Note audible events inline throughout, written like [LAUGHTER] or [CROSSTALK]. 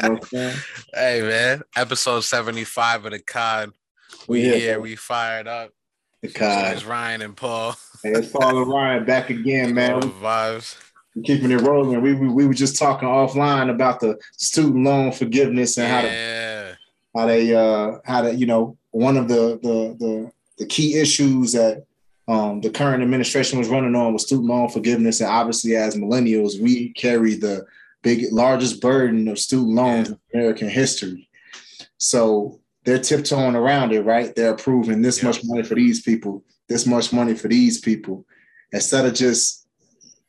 hey man, episode seventy five of the COD. We, we here, we fired up. The COD. It's Ryan and Paul. Hey, it's Paul and Ryan back again, man. vibes. We're keeping it rolling. We, we, we were just talking offline about the student loan forgiveness and yeah. how to how they uh how to you know one of the the the, the key issues that um, the current administration was running on was student loan forgiveness, and obviously, as millennials, we carry the big largest burden of student loans yeah. in American history. So they're tiptoeing around it, right? They're approving this yeah. much money for these people, this much money for these people, instead of just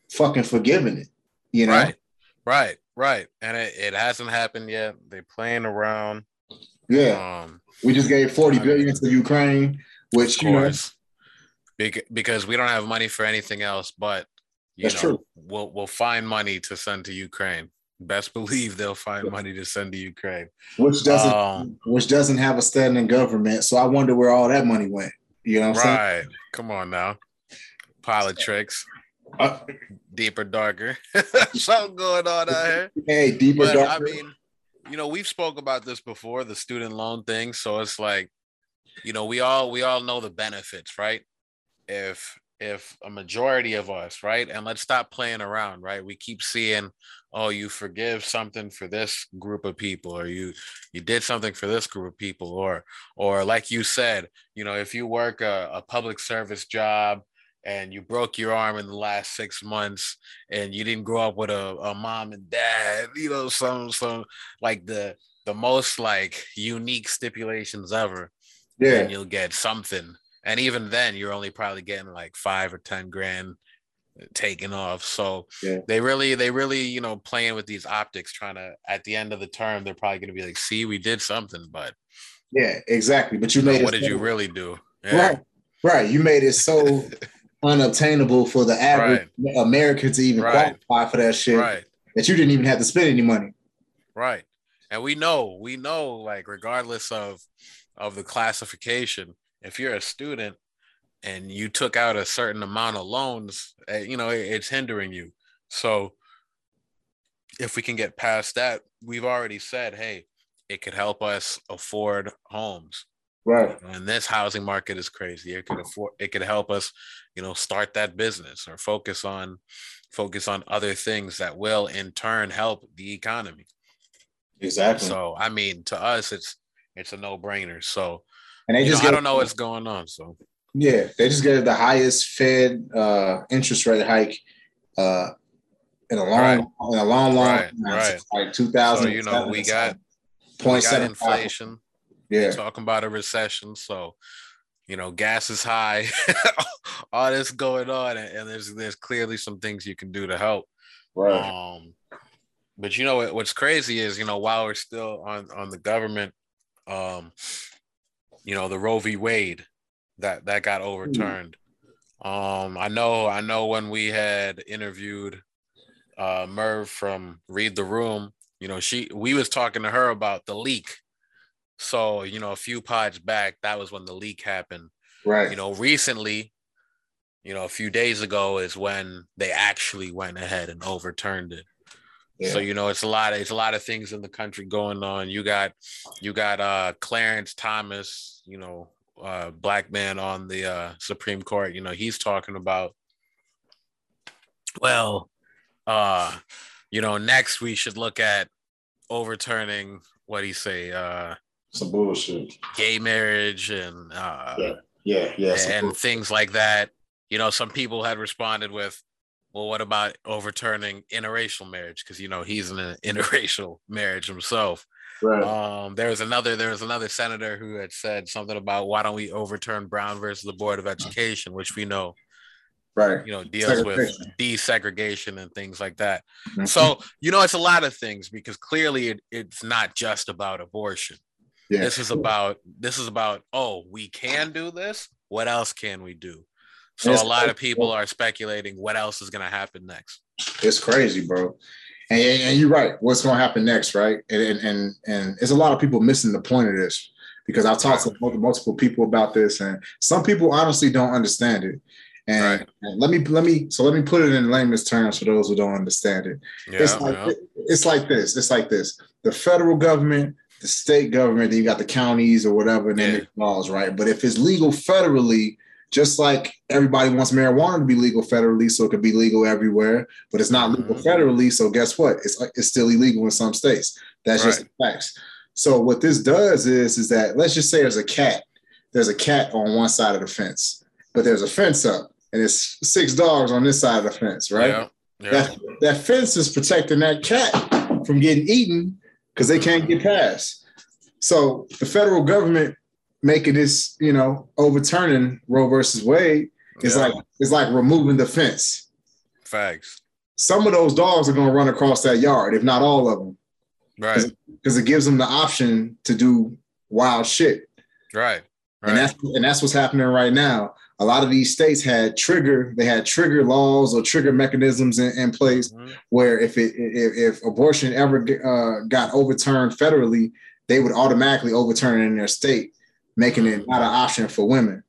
fucking forgiving it. You know, right, right, right. And it, it hasn't happened yet. They're playing around. Yeah, um, we just gave forty billion to Ukraine, which you know because we don't have money for anything else but you That's know, true. We'll we'll find money to send to Ukraine. Best [LAUGHS] believe they'll find money to send to Ukraine, which doesn't um, which doesn't have a standing government. So I wonder where all that money went. You know, right? Saying? Come on now, politics. Uh, deeper, darker. [LAUGHS] Something going on out here. Hey, deeper, but, darker. I mean, you know, we've spoke about this before, the student loan thing. So it's like, you know, we all we all know the benefits, right? if if a majority of us, right, and let's stop playing around, right? We keep seeing, oh, you forgive something for this group of people, or you you did something for this group of people, or or like you said, you know, if you work a, a public service job and you broke your arm in the last six months and you didn't grow up with a, a mom and dad, [LAUGHS] you know, some some like the the most like unique stipulations ever. Yeah, and you'll get something and even then you're only probably getting like five or ten grand uh, taken off so yeah. they really they really you know playing with these optics trying to at the end of the term they're probably going to be like see we did something but yeah exactly but you made what did so, you really do yeah. right right you made it so [LAUGHS] unobtainable for the average right. american to even right. qualify for that shit right. that you didn't even have to spend any money right and we know we know like regardless of of the classification if you're a student and you took out a certain amount of loans, eh, you know, it's hindering you. So if we can get past that, we've already said, hey, it could help us afford homes. Right. And this housing market is crazy. It could afford it could help us, you know, start that business or focus on focus on other things that will in turn help the economy. Exactly. So I mean to us it's it's a no-brainer. So and they you just know, I don't know what's going on. So yeah, they just gave the highest Fed uh, interest rate hike uh, in a long, right. in a long, long right, right. like two thousand. So you know, we got point seven inflation. Yeah, talking about a recession. So you know, gas is high. [LAUGHS] All this going on, and there's there's clearly some things you can do to help. Right. Um, but you know what's crazy is you know while we're still on on the government, um, you know, the Roe v. Wade that that got overturned. Um, I know, I know when we had interviewed uh Merv from Read the Room, you know, she we was talking to her about the leak. So, you know, a few pods back, that was when the leak happened. Right. You know, recently, you know, a few days ago is when they actually went ahead and overturned it. Yeah. So you know, it's a lot of it's a lot of things in the country going on. You got you got uh Clarence Thomas, you know, uh black man on the uh Supreme Court, you know, he's talking about well, uh, you know, next we should look at overturning what do you say, uh some bullshit. Gay marriage and uh yeah, yeah, yeah and things like that. You know, some people had responded with, well, what about overturning interracial marriage? Because you know he's in an [LAUGHS] interracial marriage himself. Right. Um, there was another there was another senator who had said something about why don't we overturn Brown versus the Board of Education, which we know, right, you know, deals with desegregation and things like that. Mm-hmm. So you know, it's a lot of things because clearly it, it's not just about abortion. Yeah. This is about this is about oh we can do this. What else can we do? So a lot of people are speculating what else is going to happen next. It's crazy, bro. And, and you're right. What's going to happen next, right? And, and and and there's a lot of people missing the point of this because I've talked to multiple people about this, and some people honestly don't understand it. And, right. let me let me so let me put it in layman's terms for those who don't understand it. Yeah, it's like yeah. it, it's like this. It's like this. the federal government, the state government, then you got the counties or whatever, and then yeah. laws, right? But if it's legal federally, just like everybody wants marijuana to be legal federally, so it could be legal everywhere, but it's not legal mm-hmm. federally. So guess what? It's it's still illegal in some states. That's right. just the facts. So what this does is is that let's just say there's a cat. There's a cat on one side of the fence, but there's a fence up, and it's six dogs on this side of the fence, right? Yeah. Yeah. That, that fence is protecting that cat from getting eaten because they can't get past. So the federal government making this, you know, overturning Roe versus Wade is yeah. like it's like removing the fence. Facts. Some of those dogs are going to run across that yard, if not all of them. Right. Because it gives them the option to do wild shit. Right. Right. And that's and that's what's happening right now. A lot of these states had trigger, they had trigger laws or trigger mechanisms in, in place mm-hmm. where if it if, if abortion ever uh, got overturned federally, they would automatically overturn it in their state making it not an option for women.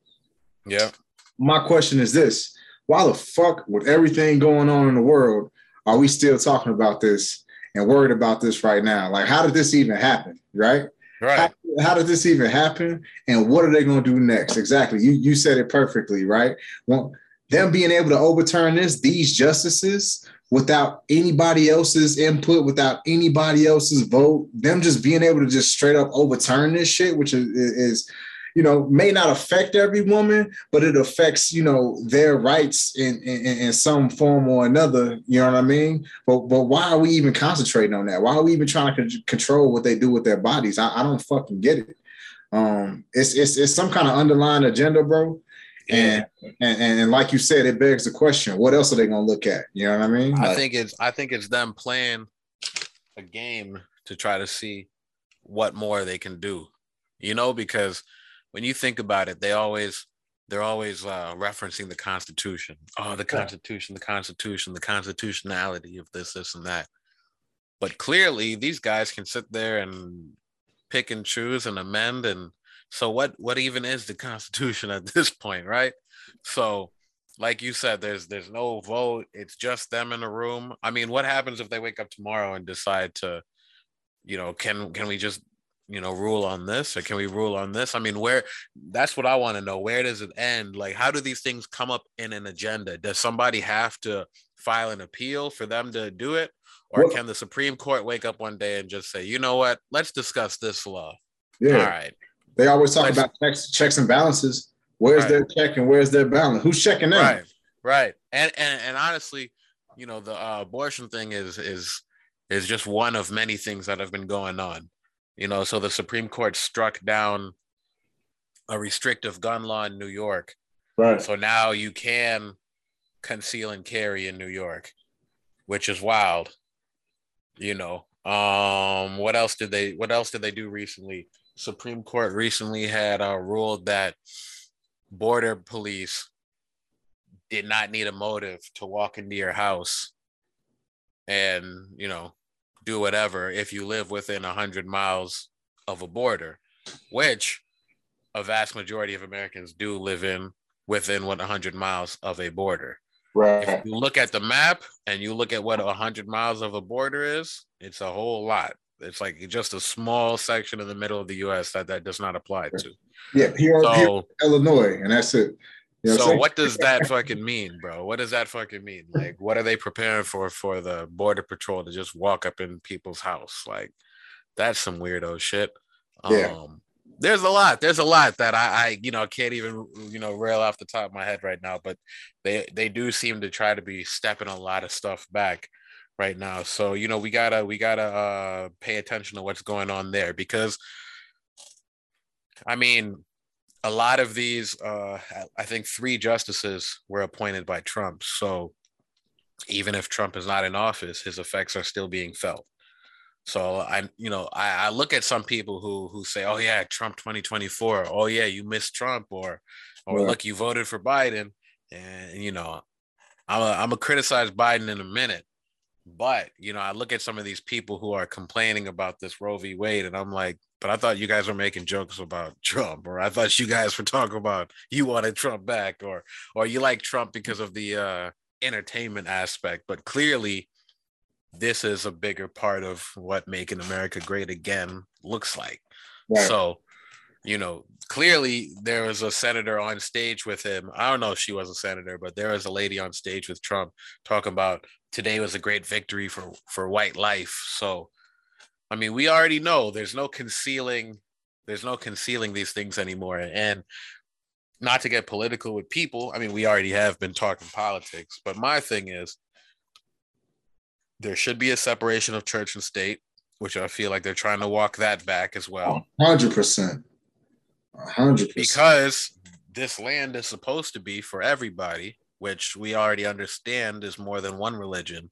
Yeah. My question is this why the fuck, with everything going on in the world, are we still talking about this and worried about this right now? Like, how did this even happen? Right? Right. How, how did this even happen? And what are they going to do next? Exactly. You you said it perfectly, right? Well, them being able to overturn this, these justices without anybody else's input, without anybody else's vote, them just being able to just straight up overturn this shit, which is, is you know, may not affect every woman, but it affects, you know, their rights in, in, in some form or another. You know what I mean? But but why are we even concentrating on that? Why are we even trying to control what they do with their bodies? I, I don't fucking get it. Um, it's it's it's some kind of underlying agenda, bro. And, and and like you said, it begs the question: What else are they going to look at? You know what I mean? I think it's I think it's them playing a game to try to see what more they can do. You know, because when you think about it, they always they're always uh, referencing the Constitution. Oh, the Constitution, the Constitution, the constitutionality of this, this, and that. But clearly, these guys can sit there and pick and choose and amend and so what what even is the Constitution at [LAUGHS] this point, right? So like you said, there's there's no vote. It's just them in the room. I mean, what happens if they wake up tomorrow and decide to, you know, can can we just you know rule on this or can we rule on this? I mean where that's what i want to know. Where does it end? Like how do these things come up in an agenda? Does somebody have to file an appeal for them to do it? Or can the supreme court wake up one day and just say you know what? Let's discuss this law. Yeah. All right they always talk about checks, checks and balances. Where's right. their check and where's their balance? Who's checking them? Right, right. And and and honestly, you know, the uh, abortion thing is is is just one of many things that have been going on. You know, so the Supreme Court struck down a restrictive gun law in New York. Right. So now you can conceal and carry in New York, which is wild. You know, um, what else did they? What else did they do recently? Supreme Court recently had uh, ruled that border police did not need a motive to walk into your house and you know do whatever if you live within 100 miles of a border which a vast majority of americans do live in within what 100 miles of a border. Right. if you look at the map and you look at what 100 miles of a border is it's a whole lot it's like just a small section in the middle of the U.S. that that does not apply to. Yeah, here, so, here Illinois, and that's it. You know so what, what does that fucking mean, bro? What does that fucking mean? Like, what are they preparing for for the border patrol to just walk up in people's house? Like, that's some weirdo shit. Yeah. Um, there's a lot. There's a lot that I, I, you know, can't even, you know, rail off the top of my head right now. But they, they do seem to try to be stepping a lot of stuff back right now. So you know we gotta we gotta uh, pay attention to what's going on there because I mean a lot of these uh, I think three justices were appointed by Trump. So even if Trump is not in office, his effects are still being felt. So I, you know, I, I look at some people who who say, "Oh yeah, Trump 2024. Oh yeah, you missed Trump," or or yeah. look, you voted for Biden, and you know, I'm a, I'm gonna criticize Biden in a minute, but you know, I look at some of these people who are complaining about this Roe v. Wade, and I'm like, but I thought you guys were making jokes about Trump, or I thought you guys were talking about you wanted Trump back, or or you like Trump because of the uh, entertainment aspect. But clearly, this is a bigger part of what making America great again looks like. Right. So, you know, clearly there was a senator on stage with him. I don't know if she was a senator, but there was a lady on stage with Trump talking about today was a great victory for for white life. So, I mean, we already know there's no concealing there's no concealing these things anymore. And not to get political with people, I mean, we already have been talking politics, but my thing is there should be a separation of church and state, which I feel like they're trying to walk that back as well. 100%. 100%. Because this land is supposed to be for everybody, which we already understand is more than one religion.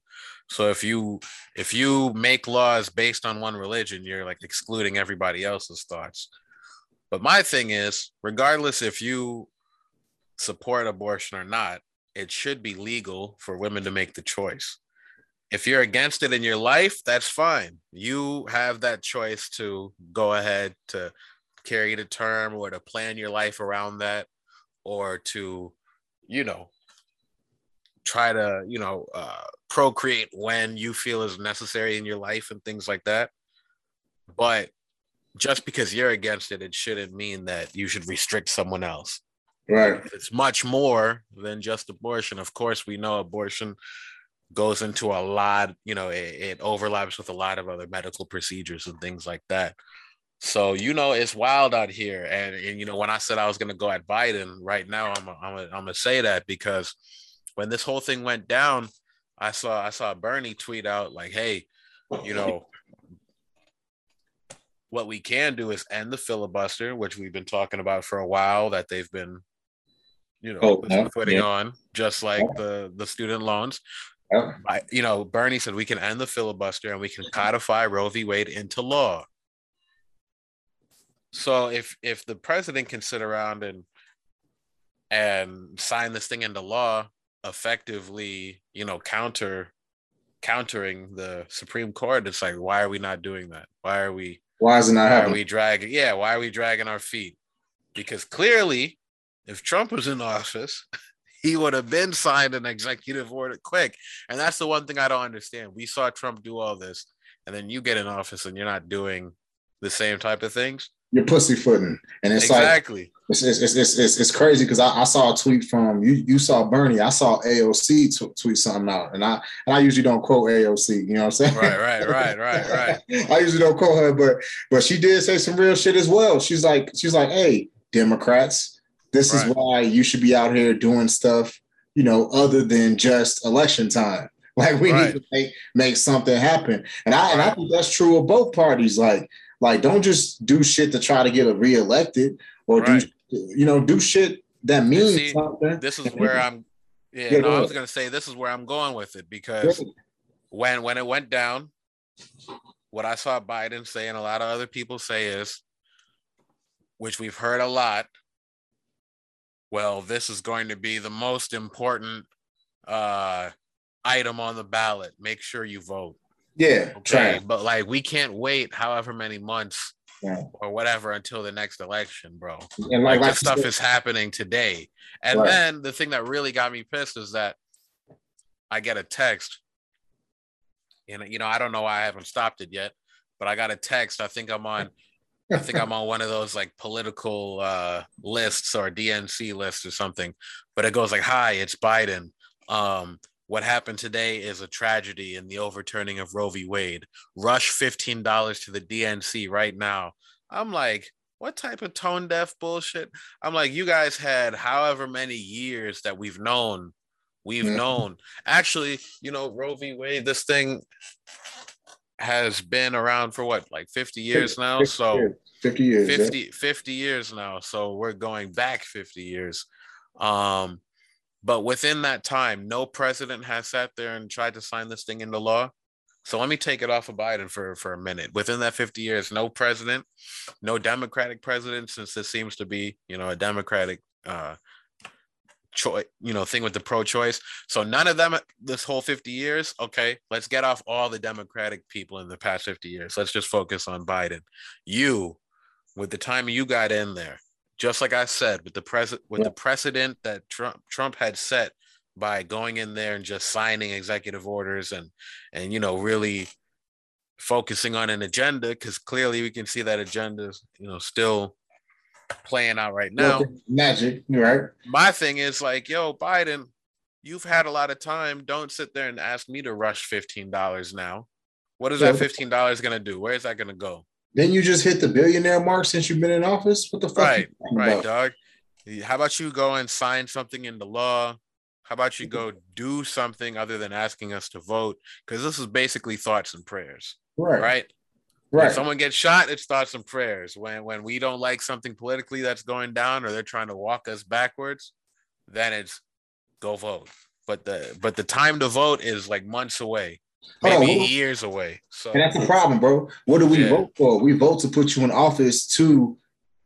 So if you if you make laws based on one religion, you're like excluding everybody else's thoughts. But my thing is, regardless if you support abortion or not, it should be legal for women to make the choice if you're against it in your life, that's fine. You have that choice to go ahead to carry the term or to plan your life around that or to, you know, try to, you know, uh, procreate when you feel is necessary in your life and things like that. But just because you're against it, it shouldn't mean that you should restrict someone else. Right. It's much more than just abortion. Of course, we know abortion goes into a lot, you know, it, it overlaps with a lot of other medical procedures and things like that. So you know it's wild out here, and, and you know when I said I was going to go at Biden, right now I'm a, I'm a, I'm gonna say that because when this whole thing went down, I saw I saw Bernie tweet out like, "Hey, you know, what we can do is end the filibuster, which we've been talking about for a while that they've been, you know, oh, yeah, putting yeah. on, just like the the student loans. Yeah. I, you know, Bernie said we can end the filibuster and we can codify Roe v. Wade into law. So if if the president can sit around and and sign this thing into law, effectively, you know, counter countering the Supreme Court, it's like, why are we not doing that? Why are we? Why is it not why happening? Are we dragging? Yeah, why are we dragging our feet? Because clearly, if Trump was in office, [LAUGHS] he would have been signed an executive order quick. And that's the one thing I don't understand. We saw Trump do all this, and then you get in office and you're not doing the same type of things. You're pussyfooting, and it's exactly. Like, it's, it's, it's, it's, it's crazy because I, I, saw a tweet from you. You saw Bernie. I saw AOC t- tweet something out, and I and I usually don't quote AOC. You know what I'm saying? Right, right, right, right, [LAUGHS] right. I usually don't quote her, but but she did say some real shit as well. She's like she's like, hey, Democrats, this right. is why you should be out here doing stuff, you know, other than just election time. [LAUGHS] Like we right. need to make make something happen. And I and I think that's true of both parties. Like, like don't just do shit to try to get a reelected or do you know, do shit that means See, something. This is where I'm yeah, yeah no, I was gonna say this is where I'm going with it because yeah. when when it went down, what I saw Biden say and a lot of other people say is, which we've heard a lot, well, this is going to be the most important uh, item on the ballot. Make sure you vote. Yeah. Okay. But like, we can't wait however many months yeah. or whatever until the next election, bro. And like, like this stuff is happening today. And right. then the thing that really got me pissed is that I get a text. And, you know, I don't know why I haven't stopped it yet, but I got a text. I think I'm on I think I'm [LAUGHS] on one of those like political uh, lists or DNC lists or something, but it goes like, "Hi, it's Biden. Um, what happened today is a tragedy in the overturning of Roe v. Wade. Rush fifteen dollars to the DNC right now." I'm like, what type of tone deaf bullshit? I'm like, you guys had however many years that we've known, we've known. Actually, you know, Roe v. Wade, this thing has been around for what like 50 years now 50 so years. 50 years 50 yeah. 50 years now so we're going back 50 years um but within that time no president has sat there and tried to sign this thing into law so let me take it off of Biden for for a minute within that 50 years no president no democratic president since this seems to be you know a democratic uh choice, you know, thing with the pro-choice. So none of them this whole 50 years. Okay, let's get off all the Democratic people in the past 50 years. Let's just focus on Biden. You, with the time you got in there, just like I said, with the president with yeah. the precedent that Trump Trump had set by going in there and just signing executive orders and and you know really focusing on an agenda because clearly we can see that agenda is you know still playing out right now. Magic, right? My thing is like, yo, Biden, you've had a lot of time. Don't sit there and ask me to rush fifteen dollars now. What is that fifteen dollars gonna do? Where is that gonna go? Then you just hit the billionaire mark since you've been in office. What the fuck? Right, right, about? dog. How about you go and sign something into law? How about you go do something other than asking us to vote? Because this is basically thoughts and prayers. Right. Right. Right. When someone gets shot, it's thoughts and prayers. When when we don't like something politically that's going down or they're trying to walk us backwards, then it's go vote. But the but the time to vote is like months away, maybe oh, years away. So and that's the problem, bro. What do we yeah. vote for? We vote to put you in office to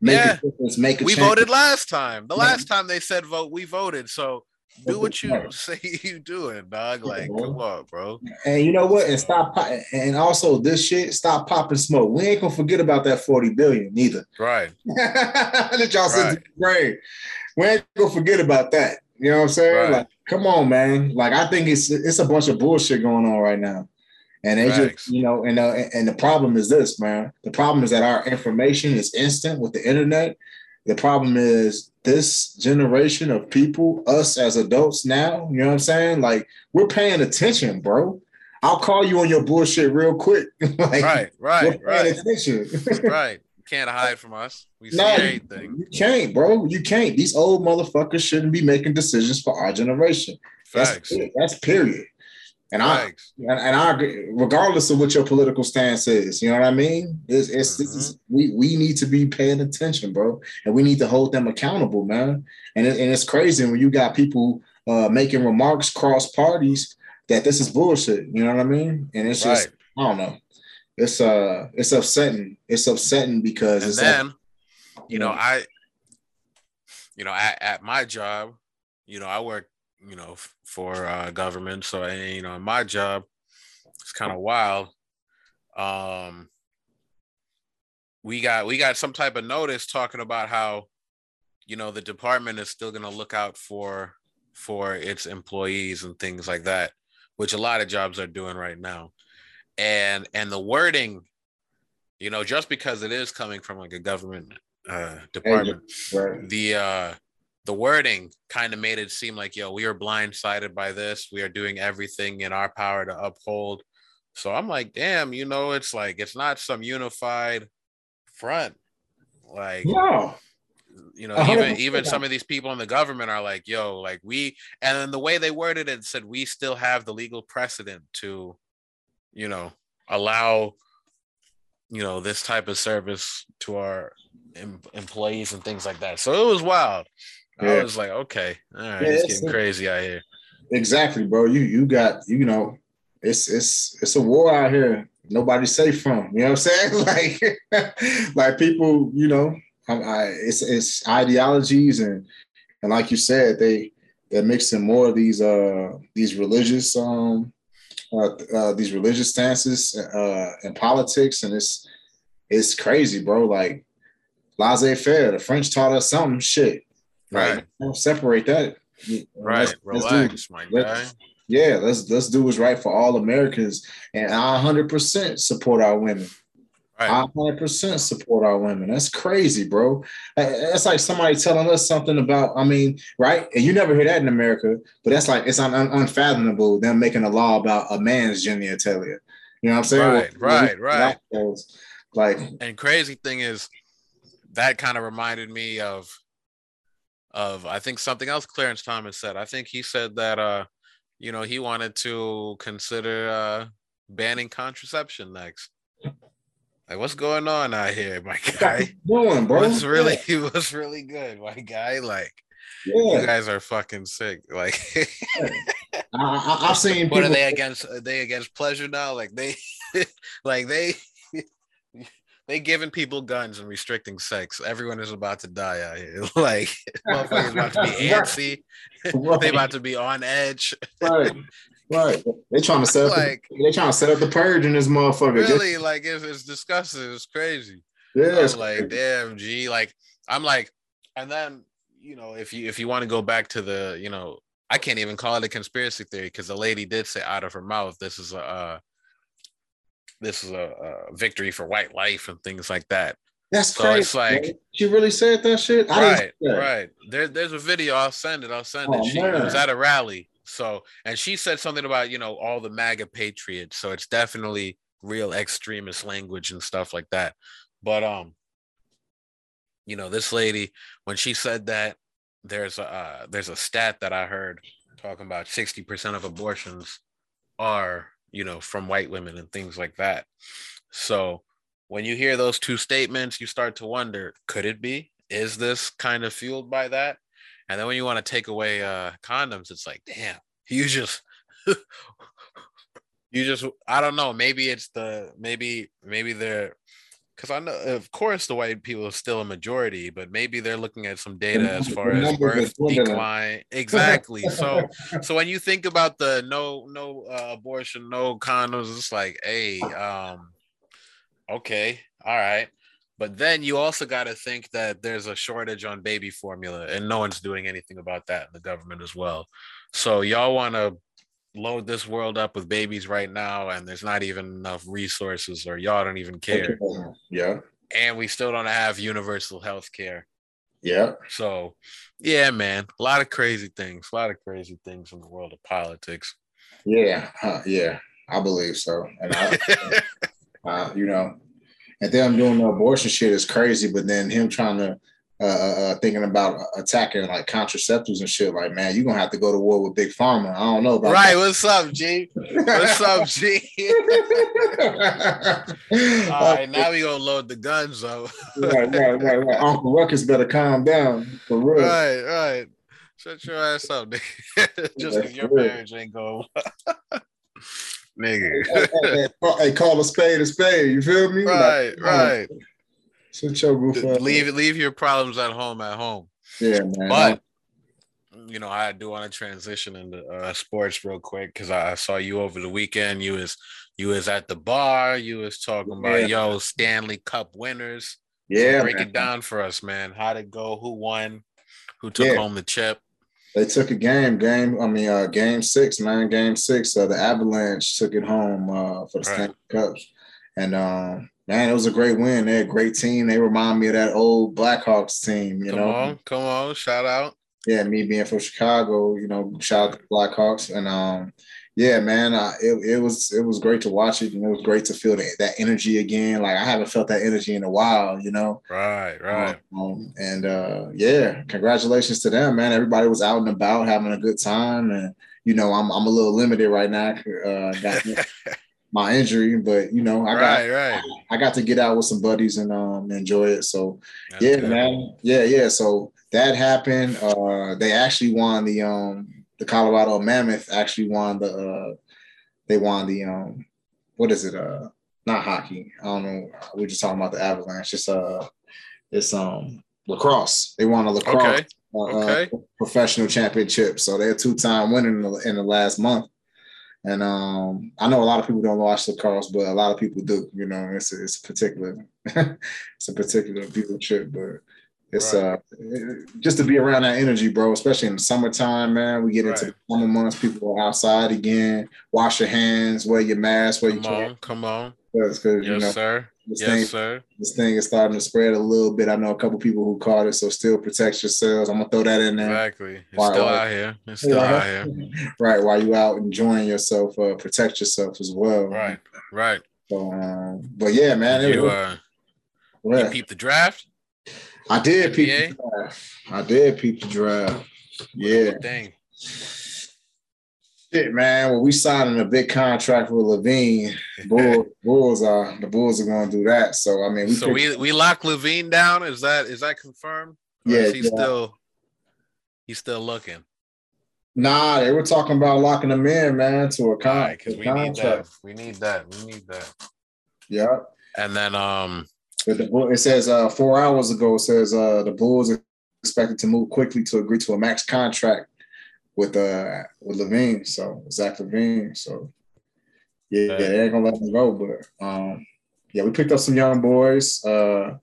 make yeah. a difference, make a We change. voted last time. The yeah. last time they said vote, we voted. So do what you [LAUGHS] say you doing, dog. Like, come on, bro. And you know what? And stop. And also, this shit, stop popping smoke. We ain't gonna forget about that forty billion, neither. Right. [LAUGHS] that y'all right. said brain. We ain't gonna forget about that. You know what I'm saying? Right. Like, come on, man. Like, I think it's it's a bunch of bullshit going on right now. And they just, you know, and uh, and the problem is this, man. The problem is that our information is instant with the internet. The problem is this generation of people, us as adults now, you know what I'm saying? Like we're paying attention, bro. I'll call you on your bullshit real quick. [LAUGHS] like, right, right, right. Attention. [LAUGHS] right. Can't hide from us. We see no, anything. You can't, bro. You can't. These old motherfuckers shouldn't be making decisions for our generation. Facts. That's, that's period. And I and, I agree, regardless of what your political stance is, you know what I mean? It's, it's, mm-hmm. it's, we we need to be paying attention, bro, and we need to hold them accountable, man. And it, and it's crazy when you got people uh, making remarks cross parties that this is bullshit. You know what I mean? And it's just right. I don't know. It's uh it's upsetting. It's upsetting because and then you know I you know at, at my job, you know I work you know, for uh, government. So, you know, my job, it's kind of wild. Um, we got we got some type of notice talking about how, you know, the department is still going to look out for for its employees and things like that, which a lot of jobs are doing right now. And and the wording, you know, just because it is coming from like a government uh, department, right. the uh, the wording kind of made it seem like, yo, we are blindsided by this. We are doing everything in our power to uphold. So I'm like, damn, you know, it's like it's not some unified front. Like, no. You know, even even some of these people in the government are like, yo, like we and then the way they worded it said we still have the legal precedent to, you know, allow you know this type of service to our em- employees and things like that. So it was wild. Yeah. I was like, okay, all right, yeah, it's getting crazy out here. Exactly, bro. You you got you know, it's it's it's a war out here. Nobody's safe from. You know what I'm saying? [LAUGHS] Like [LAUGHS] like people, you know, I, it's it's ideologies and and like you said, they they're mixing more of these uh these religious um uh, uh these religious stances uh in politics and it's it's crazy, bro. Like laissez faire. The French taught us something shit. Right. Don't separate that. Right. Let's, Relax, let's do, my guy. Yeah, let's let's do what's right for all Americans, and I 100% support our women. I 100% support our women. That's crazy, bro. That's like somebody telling us something about. I mean, right? And you never hear that in America, but that's like it's un- un- unfathomable them making a law about a man's genitalia. You know what I'm saying? Right, right, right. Like, and crazy thing is, that kind of reminded me of of I think something else Clarence Thomas said. I think he said that uh, you know, he wanted to consider uh banning contraception next. Like, what's going on out here, my guy? Doing, bro? What's really [LAUGHS] he was really good, my guy. Like, yeah. you guys are fucking sick. Like, I, have seen. What are they against? Are they against pleasure now? Like they, [LAUGHS] like they [LAUGHS] they giving people guns and restricting sex. Everyone is about to die out here. like motherfuckers about to be antsy. Right. they about to be on edge. right. Right. They trying [LAUGHS] to set up like the, they trying to set up the purge in this motherfucker. Really, like it's, it's disgusting. It's crazy. Yeah. It's like, damn, G. Like, I'm like, and then you know, if you if you want to go back to the, you know, I can't even call it a conspiracy theory because the lady did say out of her mouth, "This is a uh, this is a, a, victory for white life" and things like that. That's so crazy. It's like she really said that shit. I right, right. There, there's a video. I'll send it. I'll send oh, it. She man. was at a rally. So, and she said something about you know all the MAGA patriots. So it's definitely real extremist language and stuff like that. But um, you know, this lady when she said that, there's a uh, there's a stat that I heard talking about 60% of abortions are you know from white women and things like that. So when you hear those two statements, you start to wonder, could it be? Is this kind of fueled by that? And then when you want to take away uh, condoms, it's like, damn, you just [LAUGHS] you just I don't know. Maybe it's the maybe maybe they're because I know, of course, the white people are still a majority, but maybe they're looking at some data as far as birth decline. Exactly. so, so when you think about the no, no uh, abortion, no condoms, it's like, hey, um, okay, all right. But then you also got to think that there's a shortage on baby formula, and no one's doing anything about that in the government as well. So y'all want to load this world up with babies right now and there's not even enough resources or y'all don't even care. Yeah. And we still don't have universal health care. Yeah. So, yeah, man, a lot of crazy things, a lot of crazy things in the world of politics. Yeah. Huh, yeah. I believe so. And I, [LAUGHS] uh, you know, and then I'm doing the abortion shit is crazy, but then him trying to uh, uh, uh, thinking about attacking like contraceptives and shit. Like, man, you're gonna have to go to war with Big Pharma. I don't know about right. That. What's up, G? What's up, G? [LAUGHS] All right, now we gonna load the guns up. right, right, right, right. Uncle Ruckus better calm down for real. Right, right. Shut your ass up, nigga. [LAUGHS] Just because your marriage ain't going. [LAUGHS] nigga. hey, hey, hey, call a spade a spade. You feel me? Right, like, right. Um, your goof Leave leave your problems at home at home. Yeah, man. But you know, I do want to transition into uh, sports real quick because I saw you over the weekend. You was you was at the bar. You was talking about yeah. yo Stanley Cup winners. Yeah, so break man. it down for us, man. How'd it go? Who won? Who took yeah. home the chip? They took a game, game. I mean, uh, game six, man. Game six. Uh, the Avalanche took it home uh, for the right. Stanley Cups, and um, man, it was a great win. They're a great team. They remind me of that old Blackhawks team. You come know, on, come on, shout out. Yeah, me being from Chicago, you know, shout out to Blackhawks, and um, yeah, man, uh, it, it was it was great to watch it, and it was great to feel that, that energy again. Like I haven't felt that energy in a while, you know. Right, right. Um, and uh, yeah, congratulations to them, man. Everybody was out and about having a good time, and you know, I'm I'm a little limited right now. Uh, got, [LAUGHS] my injury, but you know, I right, got right. I got to get out with some buddies and um enjoy it. So That's yeah, good. man. Yeah, yeah. So that happened. Uh they actually won the um the Colorado Mammoth actually won the uh they won the um what is it? Uh not hockey. I don't know. We're just talking about the Avalanche. It's uh it's um lacrosse. They won a lacrosse okay. Uh, okay. Uh, professional championship. So they're two-time winner in the, in the last month. And um, I know a lot of people don't watch lacrosse, but a lot of people do. You know, it's a, it's a particular [LAUGHS] it's a particular people trip, but it's right. uh just to be around that energy, bro. Especially in the summertime, man. We get right. into the summer months, people are outside again. Wash your hands, wear your mask, wear come your on, come on. Because yes, you know, sir. This yes, thing, sir. This thing is starting to spread a little bit. I know a couple people who caught it, so still protect yourselves. I'm gonna throw that in there. Exactly. It's while, still out here. It's still yeah. out here. [LAUGHS] right. While you out enjoying yourself, uh, protect yourself as well. Right. Right. So, um, but yeah, man. Did you, uh, you peep the draft? I did the draft. I did peep the draft. Yeah. Dang. Shit, man. Well, we signing a big contract with LaVine, [LAUGHS] Bulls, Bulls are the Bulls are going to do that. So I mean, we so we we lock LaVine down. Is that is that confirmed? Or yeah, he's yeah. still he's still looking. Nah, they were talking about locking him in, man, to a, con- right, we contract. Need that. We need that. We need that. Yeah. And then um, it says uh four hours ago. It says uh the Bulls are expected to move quickly to agree to a max contract with uh with LaVine. so Zach LaVine. So yeah, yeah, they ain't gonna let him go. But um, yeah, we picked up some young boys, uh,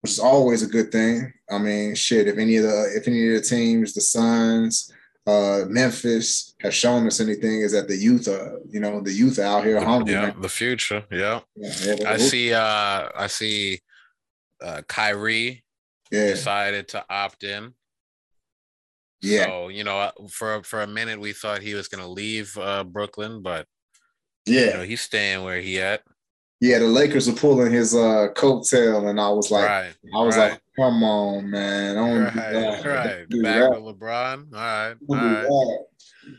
which is always a good thing. I mean, shit, if any of the if any of the teams, the Suns, uh, Memphis has shown us anything is that the youth, uh, you know, the youth out here hungry. Yeah, the future. Yeah, yeah I see. Uh, I see. Uh, Kyrie yeah. decided to opt in. Yeah. So you know, for for a minute we thought he was going to leave uh, Brooklyn, but yeah, you know, he's staying where he at. Yeah, the Lakers are pulling his uh coattail, and I was like, right, I was right. like, come on, man, don't right, do that. Right, do back that. with LeBron. All right, all right.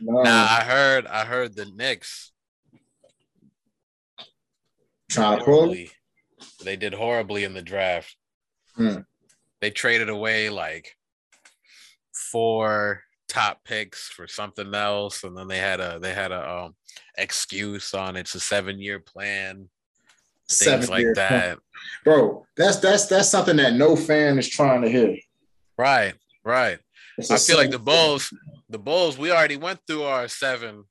No. Now I heard, I heard the Knicks trying to pull. They did horribly in the draft. Hmm. They traded away like four top picks for something else, and then they had a they had a um, excuse on it's a seven year plan things like that. Bro, that's that's that's something that no fan is trying to hear. Right, right. I feel like the Bulls, the Bulls, we already went through our seven,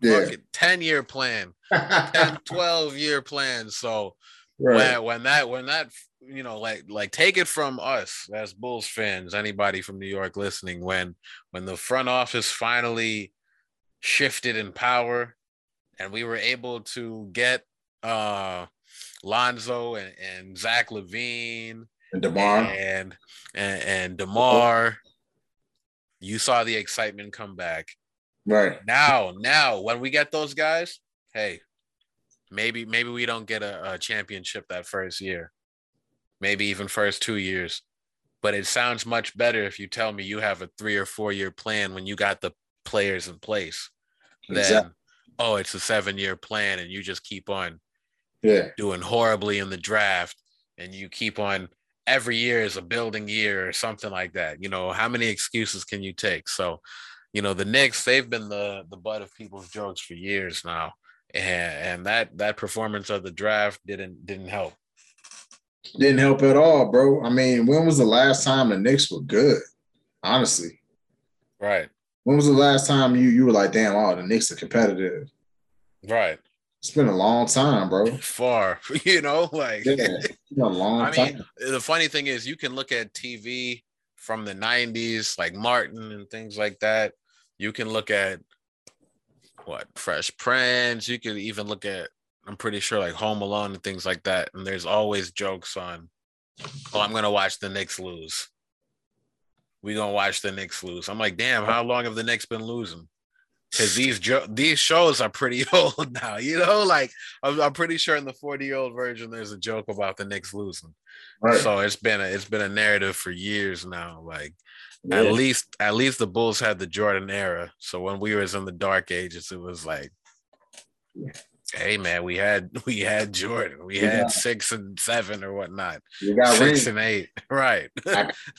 yeah. 10 year plan, 10, [LAUGHS] 12 year plan. So right. when, when that, when that, you know, like, like take it from us as Bulls fans, anybody from New York listening, when, when the front office finally shifted in power and we were able to get, uh, Lonzo and, and Zach LaVine and DeMar and and, and DeMar. You saw the excitement come back. Right. Now, now when we get those guys, hey, maybe maybe we don't get a, a championship that first year. Maybe even first two years. But it sounds much better if you tell me you have a three or four year plan when you got the players in place. Exactly. Then oh, it's a seven year plan and you just keep on yeah. doing horribly in the draft and you keep on every year is a building year or something like that. You know, how many excuses can you take? So, you know, the Knicks, they've been the the butt of people's jokes for years now. And, and that that performance of the draft didn't didn't help. Didn't help at all, bro. I mean, when was the last time the Knicks were good? Honestly. Right. When was the last time you you were like, damn, oh, the Knicks are competitive? Right. It's been a long time, bro. [LAUGHS] Far, [LAUGHS] you know, like yeah, a long I time. mean, the funny thing is, you can look at TV from the '90s, like Martin and things like that. You can look at what Fresh Prince. You can even look at, I'm pretty sure, like Home Alone and things like that. And there's always jokes on, oh, I'm gonna watch the Knicks lose. We gonna watch the Knicks lose. I'm like, damn, how long have the Knicks been losing? Because these jo- these shows are pretty [LAUGHS] old now. You know, like I'm, I'm pretty sure in the 40 year old version, there's a joke about the Knicks losing. Right. So it's been a it's been a narrative for years now. Like yeah. at least at least the Bulls had the Jordan era. So when we was in the dark ages, it was like, hey man, we had [LAUGHS] we had Jordan, we, had six and seven or whatnot. You got six rings. and eight, [LAUGHS] right?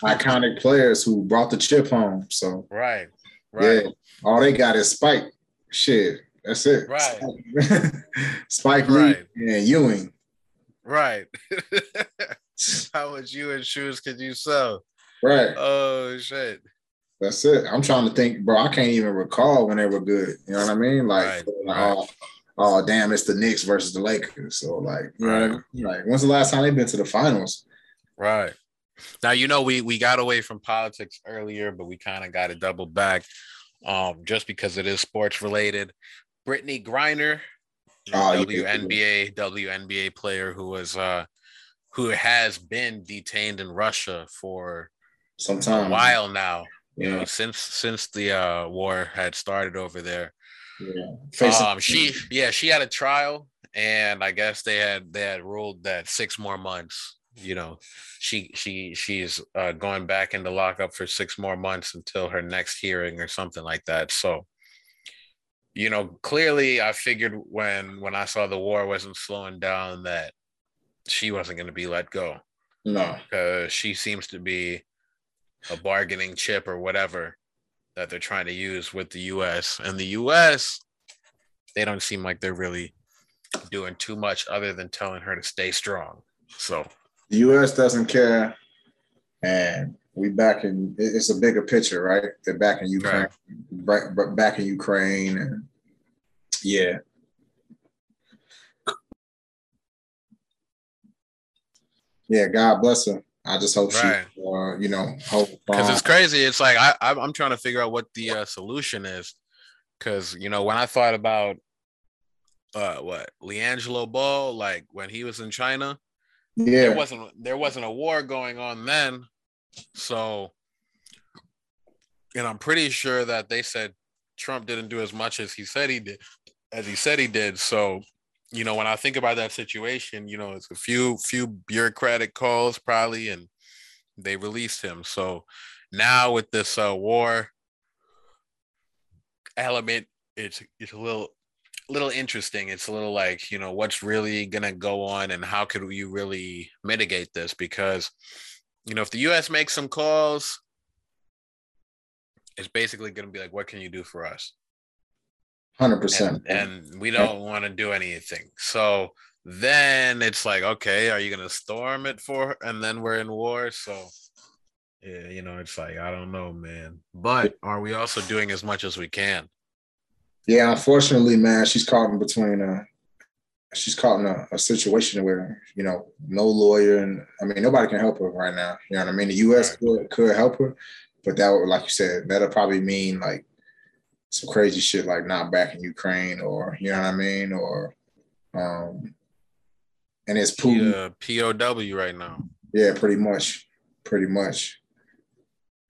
Iconic players who brought the chip home. So right, right. Yeah. All they got is Spike. Shit, that's it. Right. [LAUGHS] Spike Lee and Ewing. Right. [LAUGHS] How much you Ewing shoes could you sell? Right. Oh shit. That's it. I'm trying to think, bro. I can't even recall when they were good. You know what I mean? Like, right. right. oh, oh, damn, it's the Knicks versus the Lakers. So, like, you right. know, like, when's the last time they've been to the finals? Right. Now you know we we got away from politics earlier, but we kind of got to double back um, just because it is sports related. Brittney Griner, oh, WNBA WNBA player who was uh, who has been detained in Russia for some time, a while now. Yeah. You know, since since the uh, war had started over there. Yeah. Um, she yeah she had a trial, and I guess they had they had ruled that six more months you know she she she's uh, going back into lockup for six more months until her next hearing or something like that. So you know clearly i figured when when i saw the war wasn't slowing down that she wasn't going to be let go. No. Because she seems to be a bargaining chip or whatever that they're trying to use with the us and the us they don't seem like they're really doing too much other than telling her to stay strong. So the U.S. doesn't care, and we back in. It's a bigger picture, right? They're back in Ukraine, right. back in Ukraine, and yeah. Yeah, God bless her. I just hope right. she, uh, you know, hope because it's crazy. It's like I I'm trying to figure out what the uh, solution is, because you know when I thought about uh what LiAngelo Ball, like when he was in China, yeah, there wasn't there wasn't a war going on then, so and I'm pretty sure that they said Trump didn't do as much as he said he did, as he said he did. So, you know, when I think about that situation, you know, it's a few few bureaucratic calls probably, and they released him. So now with this uh, war element, it's it's a little little interesting. It's a little like, you know, what's really gonna go on and how could you really mitigate this? Because, you know, if the US makes some calls, it's basically gonna be like, what can you do for us? Hundred percent. And we don't want to do anything. So then it's like, okay, are you gonna storm it for and then we're in war? So yeah, you know, it's like I don't know, man. But are we also doing as much as we can? Yeah, unfortunately, man, she's caught in between uh she's caught in a, a, situation where, you know, no lawyer and I mean nobody can help her right now. You know what I mean? The US right. could, could help her, but that would like you said, that'll probably mean like some crazy shit like not back in Ukraine or you know what I mean? Or um and it's Putin. Yeah, POW right now. Yeah, pretty much. Pretty much.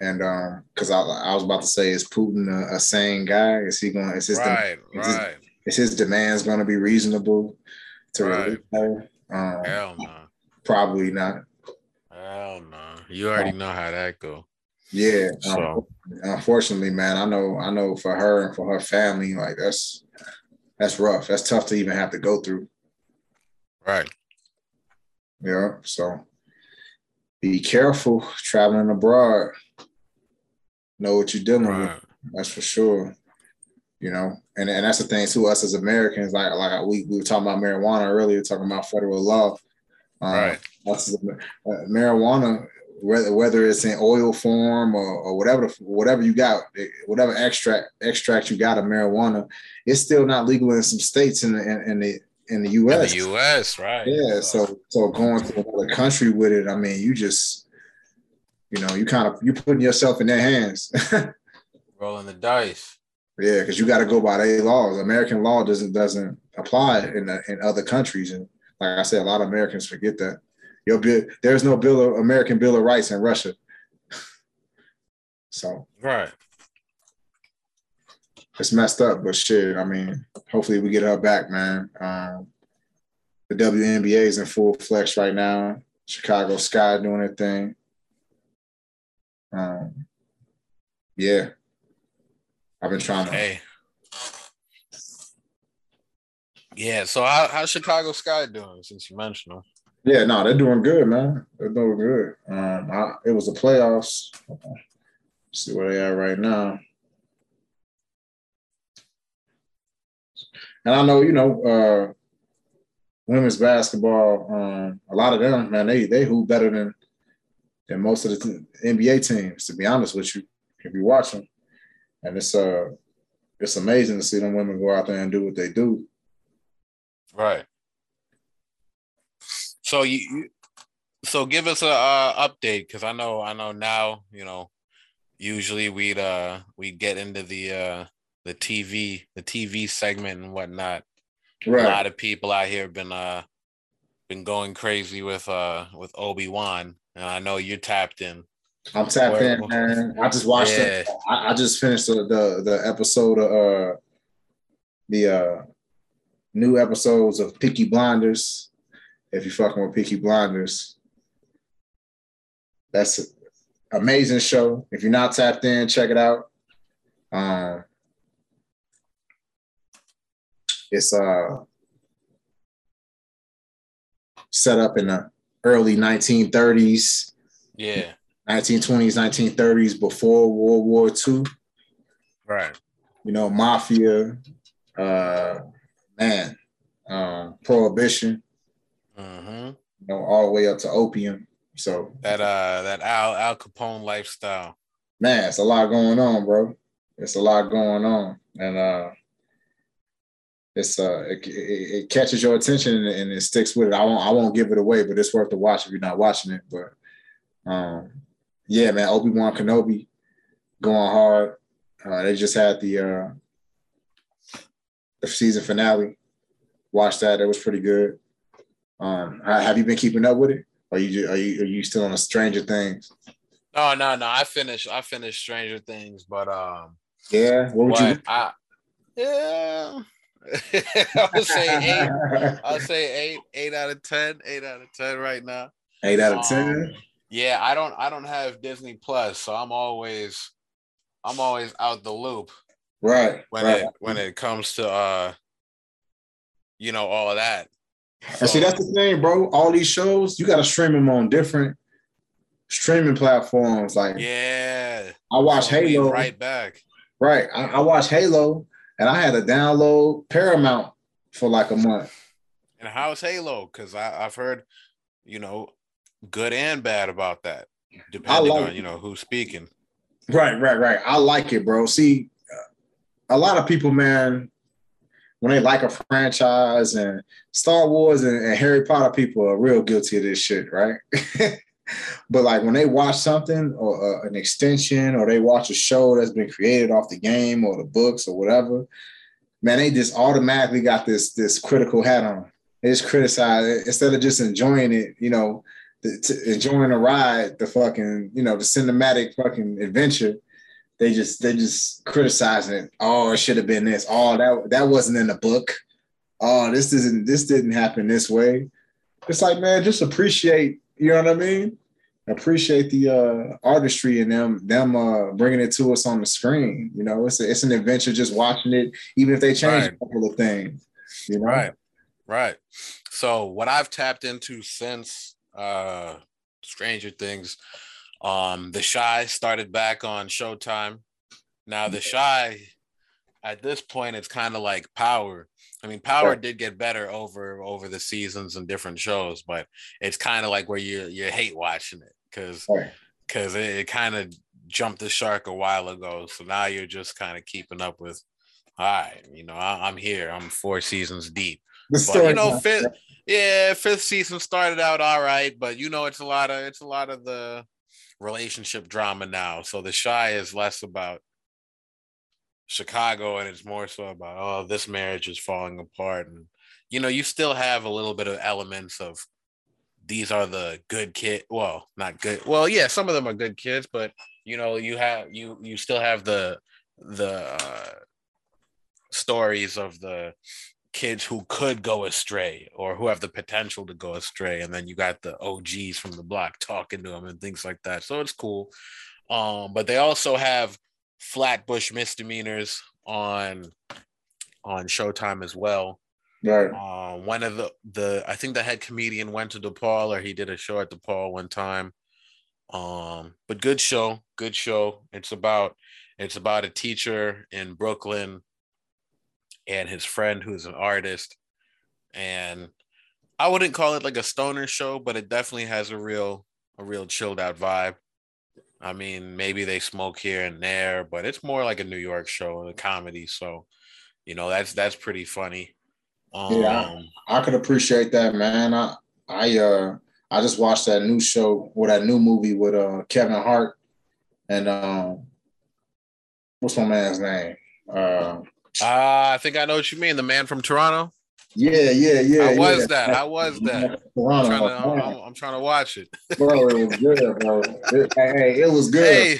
And um, because I, I was about to say, is Putin a, a sane guy? Is he going? Is his right, de- right? Is his, is his demands going to be reasonable to right. Um, Hell no. Probably not. Hell no. You already know how that go. Yeah. So unfortunately, man, I know, I know for her and for her family, like that's that's rough. That's tough to even have to go through. Right. Yeah. So be careful traveling abroad know what you're dealing right. with. That's for sure. You know, and, and that's the thing too. Us as Americans, like like we, we were talking about marijuana earlier, talking about federal law. Um, right. Us uh, marijuana, whether whether it's in oil form or, or whatever whatever you got, whatever extract extract you got of marijuana, it's still not legal in some states in the in, in the in the U.S. In the U.S. Right. Yeah. So so going to another country with it, I mean, you just you know, you kind of you putting yourself in their hands. [LAUGHS] Rolling the dice. Yeah, because you got to go by their laws. American law doesn't doesn't apply in the, in other countries, and like I said, a lot of Americans forget that. Your bill, there's no bill of American Bill of Rights in Russia. so right, it's messed up, but shit. I mean, hopefully we get her back, man. Um, the WNBA is in full flex right now. Chicago Sky doing their thing. Um, yeah, I've been trying to. Hey. Yeah. So how how's Chicago Sky doing since you mentioned them? Yeah, no, they're doing good, man. They're doing good. Um, I, it was the playoffs. Let's see where they are right now. And I know, you know, uh, women's basketball. Um, a lot of them, man, they they hoop better than than most of the NBA teams, to be honest with you, if you watch them. And it's uh it's amazing to see them women go out there and do what they do. Right. So you, you so give us a uh, update because I know I know now you know usually we'd uh we'd get into the uh the TV the TV segment and whatnot. Right. A lot of people out here have been uh been going crazy with uh with Obi Wan and I know you're tapped in. I'm tapped in, man. I just watched yeah. it. I, I, just finished the, the, the episode of uh the uh new episodes of Peaky Blinders. If you're fucking with Peaky Blinders, that's an amazing show. If you're not tapped in, check it out. Um, it's uh set up in a early 1930s. Yeah. 1920s, 1930s, before World War II. Right. You know, mafia, uh, man, um, prohibition. Mm-hmm. You know, all the way up to opium. So that uh that Al Al Capone lifestyle. Man, it's a lot going on, bro. It's a lot going on. And uh it's uh it, it, catches your attention and it sticks with it. I won't I won't give it away, but it's worth the watch if you're not watching it. But Um, yeah, man, Obi Wan Kenobi going hard. Uh, they just had the uh, the season finale. Watched that; it was pretty good. Um, have you been keeping up with it? Or are you are you are you still on the Stranger Things? No, no, no, I finished I finished Stranger Things, but um, yeah, what would you? I, yeah, [LAUGHS] I would say eight. [LAUGHS] I'll say eight, eight out of ten, eight out of ten right now. Eight out of ten. Um, yeah, I don't I don't have Disney Plus, so I'm always I'm always out the loop. Right. When right. it when it comes to uh you know all of that. So, and see that's the thing, bro. All these shows, you gotta stream them on different streaming platforms. Like yeah. I watch Halo. Right back. Right. I, I watch Halo and I had to download Paramount for like a month. And how's Halo? Because I've heard, you know, good and bad about that, depending like on you know who's speaking. Right, right, right. I like it, bro. See, a lot of people, man, when they like a franchise and Star Wars and, and Harry Potter, people are real guilty of this shit, right? [LAUGHS] but like when they watch something or uh, an extension or they watch a show that's been created off the game or the books or whatever, man, they just automatically got this this critical hat on. They just criticize it instead of just enjoying it, you know, the, enjoying the ride, the fucking, you know, the cinematic fucking adventure. They just they just criticizing it. Oh, it should have been this. Oh, that that wasn't in the book. Oh, this isn't this didn't happen this way. It's like, man, just appreciate, you know what I mean? Appreciate the uh, artistry in them, them uh, bringing it to us on the screen. You know, it's a, it's an adventure just watching it, even if they change right. a couple of things. You know? Right, right. So what I've tapped into since uh Stranger Things. Um, The Chi started back on Showtime. Now The Chi, at this point, it's kind of like Power. I mean, Power did get better over over the seasons and different shows, but it's kind of like where you you hate watching it because because it, it kind of jumped the shark a while ago. So now you're just kind of keeping up with. All right, you know, I, am here. I'm four seasons deep. But, you know, fifth, yeah, fifth season started out all right, but you know it's a lot of it's a lot of the relationship drama now. So the Chi is less about Chicago and it's more so about oh this marriage is falling apart and you know you still have a little bit of elements of these are the good kid well not good well yeah some of them are good kids but you know you have you you still have the the uh, stories of the kids who could go astray or who have the potential to go astray and then you got the og's from the block talking to them and things like that so it's cool. Um but they also have flatbush misdemeanors on on showtime as well right uh, one of the the i think the head comedian went to depaul or he did a show at depaul one time um but good show good show it's about it's about a teacher in brooklyn and his friend who's an artist. And I wouldn't call it like a stoner show, but it definitely has a real a real chilled out vibe. I mean, maybe they smoke here and there, but it's more like a New York show, a comedy. So, you know, that's that's pretty funny. Um, yeah, I, I could appreciate that, man. I I uh I just watched that new show or that new movie with uh Kevin Hart and um what's my man's name? Uh uh, I think I know what you mean. The man from Toronto. Yeah, yeah, yeah. How was yeah. that? How was that? [LAUGHS] I'm, trying to, I'm, I'm, trying to watch it. [LAUGHS] bro, it was good, bro. It, hey, it was good. Hey,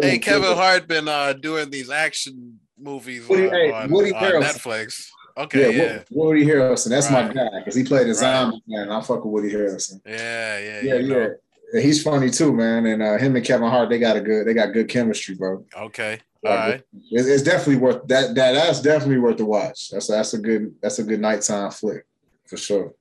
hey Kevin good. Hart been uh, doing these action movies Woody, on, hey, on, Woody on Netflix. Okay, yeah, yeah. Woody Harrelson. That's right. my guy because he played a zombie right. man. I fuck with Woody Harrelson. Yeah, yeah, yeah, yeah. yeah. He's funny too, man. And uh, him and Kevin Hart, they got a good, they got good chemistry, bro. Okay. All right. It's, it's, definitely worth that. That that's definitely worth the watch. That's that's a good that's a good nighttime flick for sure.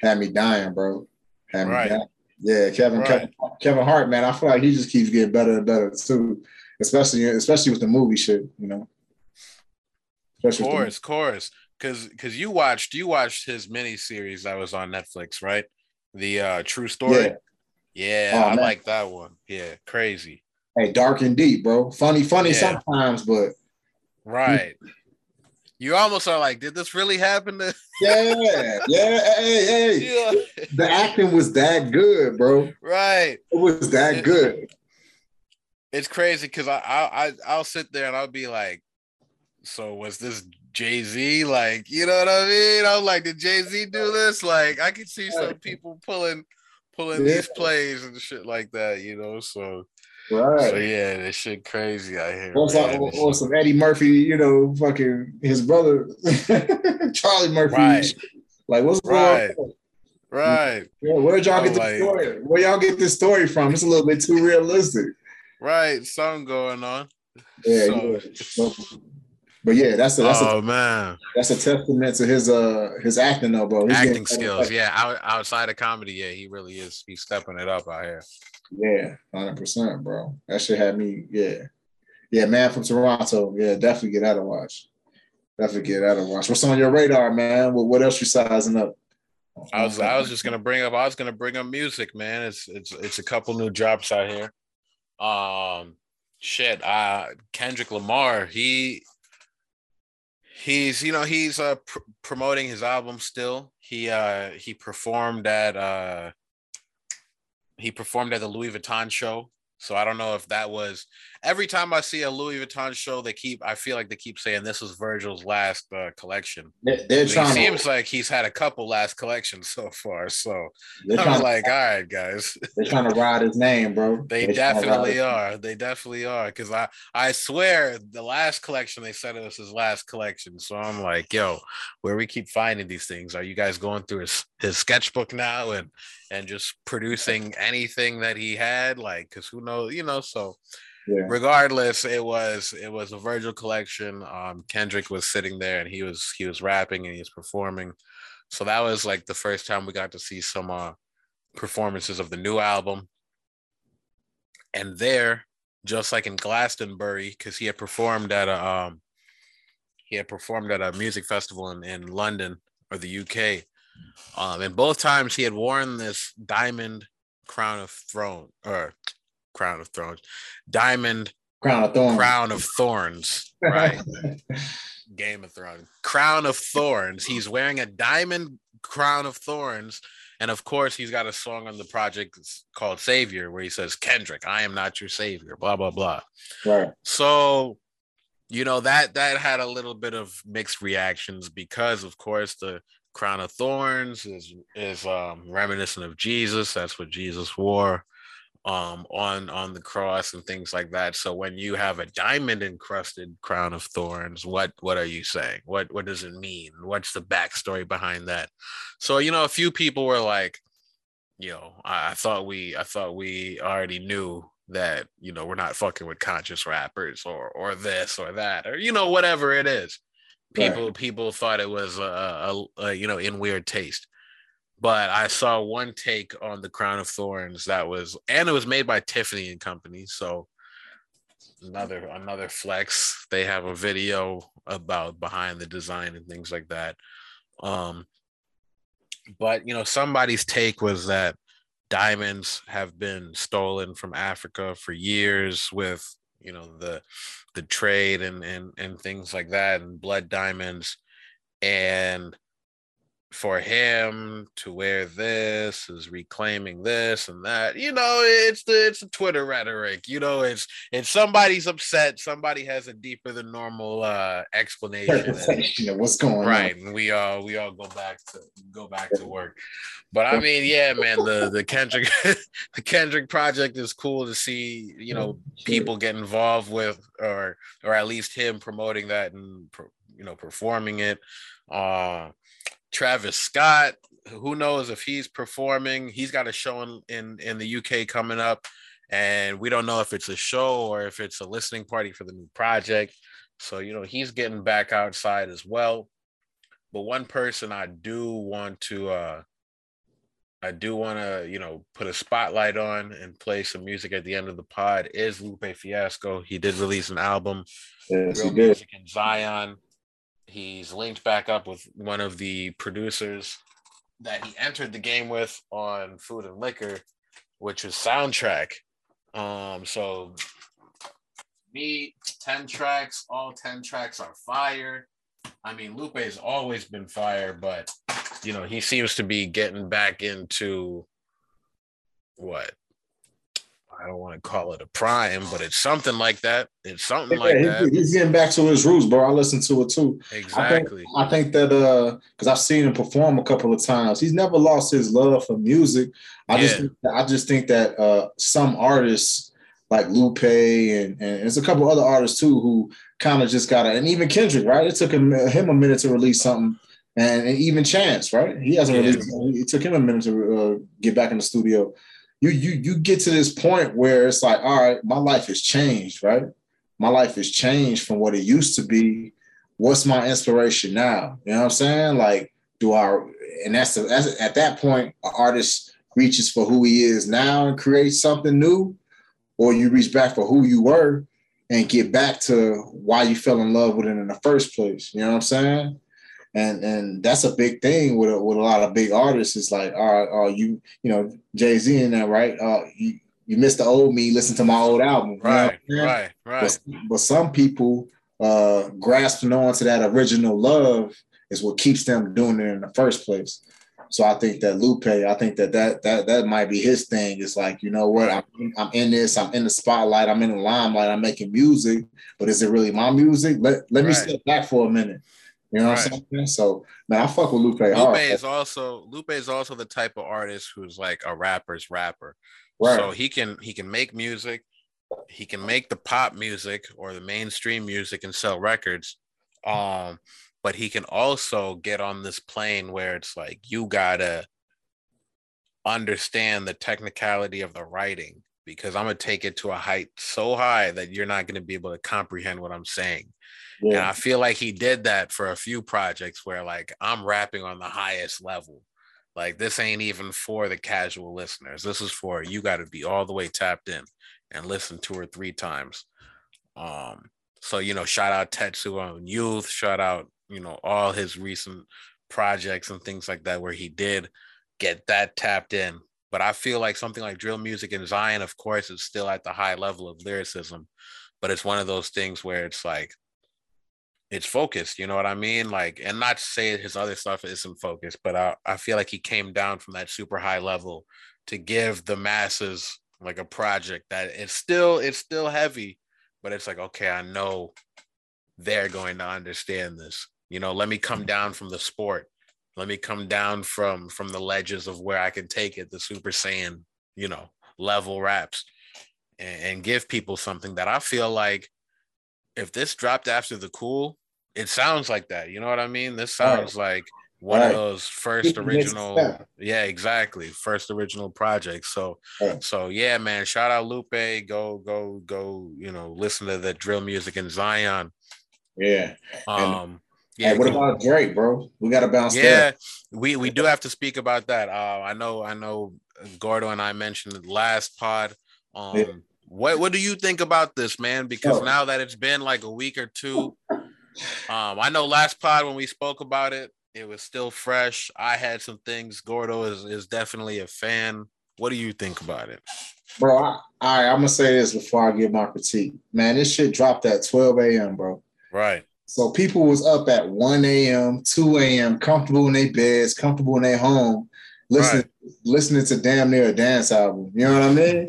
Had me dying, bro. Had me right. dying. Yeah, Kevin, right. Kevin Kevin Hart, man. I feel like he just keeps getting better and better too. Especially especially with the movie shit, you know. Especially of course, of course. Cause cause you watched you watched his mini series that was on Netflix, right? The uh true story. Yeah, yeah oh, I man. like that one. Yeah, crazy. Hey, dark and deep, bro. Funny, funny yeah. sometimes, but right. You almost are like, did this really happen to? [LAUGHS] yeah, yeah, hey, hey. [LAUGHS] Yeah. The acting was that good, bro. Right. It was that good. It's crazy because I, I I I'll sit there and I'll be like, so was this Jay Z? Like, you know what I mean? I'm like, did Jay Z do this? Like, I can see some people pulling pulling yeah. these plays and shit like that, you know. So Right. So yeah, this shit crazy out here. Or some, or, some Eddie Murphy, you know, fucking his brother [LAUGHS] Charlie Murphy. Right. Like what's right. going on? Right. Yeah, where'd y'all get the story? Where y'all get this story from? It's a little bit too realistic. Right, something going on. Yeah, so. yeah. But yeah, that's a that's oh a, man, that's a testament to his uh his acting though, bro. He's acting skills, yeah. Out, outside of comedy, yeah, he really is. He's stepping it up out here. Yeah, hundred percent, bro. That shit had me. Yeah, yeah, man from Toronto. Yeah, definitely get out of watch. Definitely get out of watch. What's on your radar, man? What what else you sizing up? I was I was just gonna bring up I was gonna bring up music, man. It's it's it's a couple new drops out here. Um, shit. Uh, Kendrick Lamar. He he's you know he's uh pr- promoting his album still he uh he performed at uh he performed at the louis vuitton show so I don't know if that was every time I see a Louis Vuitton show, they keep I feel like they keep saying this was Virgil's last uh, collection. They're, they're trying. It seems to, like he's had a couple last collections so far. So I'm like, to, all right, guys. [LAUGHS] They're trying to ride his name, bro. [LAUGHS] They they're definitely are. They definitely are. Because I I swear the last collection they said it was his last collection. So I'm like, yo, where we keep finding these things? Are you guys going through his his sketchbook now and and just producing anything that he had? Like, because who knows? You know, so yeah. regardless, it was it was a Virgil collection. Um, Kendrick was sitting there and he was he was rapping and he was performing. So that was like the first time we got to see some uh, performances of the new album. And there, just like in Glastonbury, because he had performed at a um, he had performed at a music festival in, in London or the UK. Um, and both times he had worn this diamond crown of throne or crown of thrones, diamond crown of thorns, crown of thorns, right? [LAUGHS] Game of Thrones, crown of thorns. He's wearing a diamond crown of thorns. And of course, he's got a song on the project called Savior, where he says, Kendrick, I am not your savior, blah, blah, blah. Right. So, you know, that that had a little bit of mixed reactions because, of course, the crown of thorns is is um, reminiscent of Jesus. That's what Jesus wore um, on on the cross and things like that. So when you have a diamond encrusted crown of thorns, what what are you saying? What what does it mean? What's the backstory behind that? So you know, a few people were like, you know, I, I thought we I thought we already knew that you know we're not fucking with conscious rappers or or this or that or you know whatever it is people right. people thought it was a, a, a, you know in weird taste. But i saw one take on the crown of thorns that was and it was made by tiffany and company so another another flex. They have a video about behind the design and things like that. Um but you know somebody's take was that diamonds have been stolen from africa for years with you know the the trade and and and things like that and blood diamonds. And for him to wear this is reclaiming this and that you know it's the it's the twitter rhetoric you know it's it's somebody's upset somebody has a deeper than normal uh explanation of what's going right on. and we all we all go back to go back to work. But i mean yeah man the the kendrick [LAUGHS] the kendrick project is cool to see you know people get involved with or or at least him promoting that and you know performing it. Uh Travis Scott, who knows if he's performing? He's got a show in, in, in the UK coming up, and we don't know if it's a show or if it's a listening party for the new project. So, you know, he's getting back outside as well. But one person I do want to uh I do want to, you know, put a spotlight on and play some music at the end of the pod is Lupe Fiasco. He did release an album, yes, Drill Music in Zion he's linked back up with one of the producers that he entered the game with on Food and Liquor, which was Soundtrakk. Um, so me, 10 tracks, all 10 tracks are fire. I mean, Lupe Lupe's always been fire, but you know, he seems to be getting back into what I don't want to call it a prime, but it's something like that. It's something yeah, like he's, that. He's getting back to his roots, bro. I listen to it too. Exactly. I think, I think that uh, because I've seen him perform a couple of times, he's never lost his love for music. I yeah. just, that, I just think that uh, some artists like Lupe and and there's a couple other artists too who kind of just got it, and even Kendrick, right? It took him him a minute to release something and, and even Chance, right? He hasn't yeah. really. It took him a minute to uh, get back in the studio. You you you get to this point where it's like, all right, my life has changed, right? My life has changed from what it used to be. What's my inspiration now? You know what I'm saying? Like, do I? And that's, that's at that point, an artist reaches for who he is now and creates something new, or you reach back for who you were and get back to why you fell in love with it in the first place. You know what I'm saying? And and that's a big thing with a, with a lot of big artists. It's like, oh, uh, you you know Jay Z in there, right? Uh, you you missed the old me. Listen to my old album, right? You know right, right. But, but, some people uh, grasping on to that original love is what keeps them doing it in the first place. So I think that Lupe, I think that that that that might be his thing. It's like, you know what, I'm I'm in this, I'm in the spotlight, I'm in the limelight, I'm making music, but is it really my music? Let let right. me step back for a minute you know what I'm saying? So man, I fuck with Lupe. Lupe hard. is also Lupe is also the type of artist who's like a rapper's rapper. Right. So he can he can make music, he can make the pop music or the mainstream music and sell records. Um, but he can also get on this plane where it's like you gotta understand the technicality of the writing because I'm gonna take it to a height so high that you're not gonna be able to comprehend what I'm saying. Yeah. And I feel like he did that for a few projects where like I'm rapping on the highest level. Like this ain't even for the casual listeners. This is for you got to be all the way tapped in and listen two or three times. Um, so you know, shout out Tetsuo & Youth, shout out, you know, all his recent projects and things like that where he did get that tapped in. But I feel like something like drill music in Zion, of course, is still at the high level of lyricism. But it's one of those things where it's like it's focused, you know what I mean? Like, and not to say his other stuff isn't focused, but I, I feel like he came down from that super high level to give the masses like a project that it's still it's still heavy, but it's like, okay, I know they're going to understand this. You know, let me come mm. down from the sport. Let me come down from from the ledges of where I can take it, the super saiyan, you know, level raps and, and give people something that I feel like if this dropped after the cool, it sounds like that. You know what I mean? This sounds right. like one right. of those first original yeah exactly first original projects so right. so yeah man shout out lupe go go go you know listen to the drill music in zion yeah um yeah hey, what about drake bro we gotta bounce yeah we we do have to speak about that uh i know i know gordo and i mentioned the last pod um yeah. What what do you think about this man because oh. now that it's been like a week or two [LAUGHS] um, I know last pod when we spoke about it, it was still fresh. I had some things. Gordo is, is definitely a fan. What do you think about it? Bro, I, I, I'm gonna say this before I give my critique. Man, this shit dropped at 12 a.m., bro. Right. So people was up at 1 a.m., 2 a.m., comfortable in their beds, comfortable in their home, listening right. Listening to damn near a dance album. You know what I mean?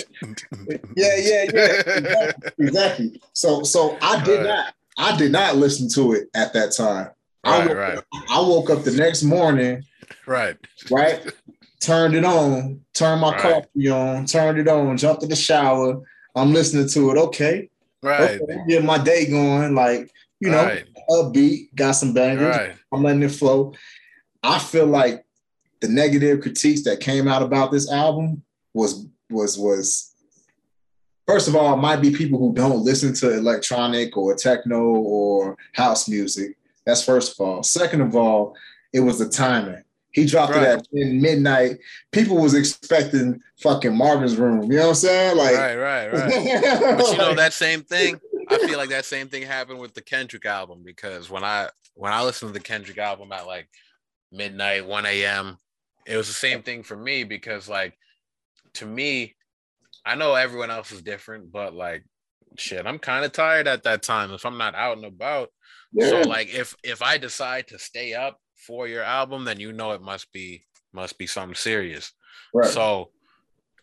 yeah, yeah, yeah. Exactly. [LAUGHS] exactly. So so I did right. not I did not listen to it at that time. Right, I woke, right. I woke up the next morning. Right. Right. Turned it on, turned my right. coffee on, turned it on, jumped in the shower. I'm listening to it. Okay. Right. Okay, get my day going. Like, you know, upbeat, got some bangers. I'm letting it flow. I feel like the negative critiques that came out about this album was was was first of all, it might be people who don't listen to electronic or techno or house music. That's first of all. Second of all, it was the timing. He dropped right. it at midnight. People was expecting fucking Marvin's room. You know what I'm saying? Like right, right, right. [LAUGHS] but you know that same thing. I feel like that same thing happened with the Kendrick album because when I when I listened to the Kendrick album at like midnight, 1 a.m., it was the same thing for me because like to me, I know everyone else is different, but like shit, I'm kind of tired at that time if I'm not out and about. Yeah. So like if if I decide to stay up for your album, then you know it must be must be something serious. Right. So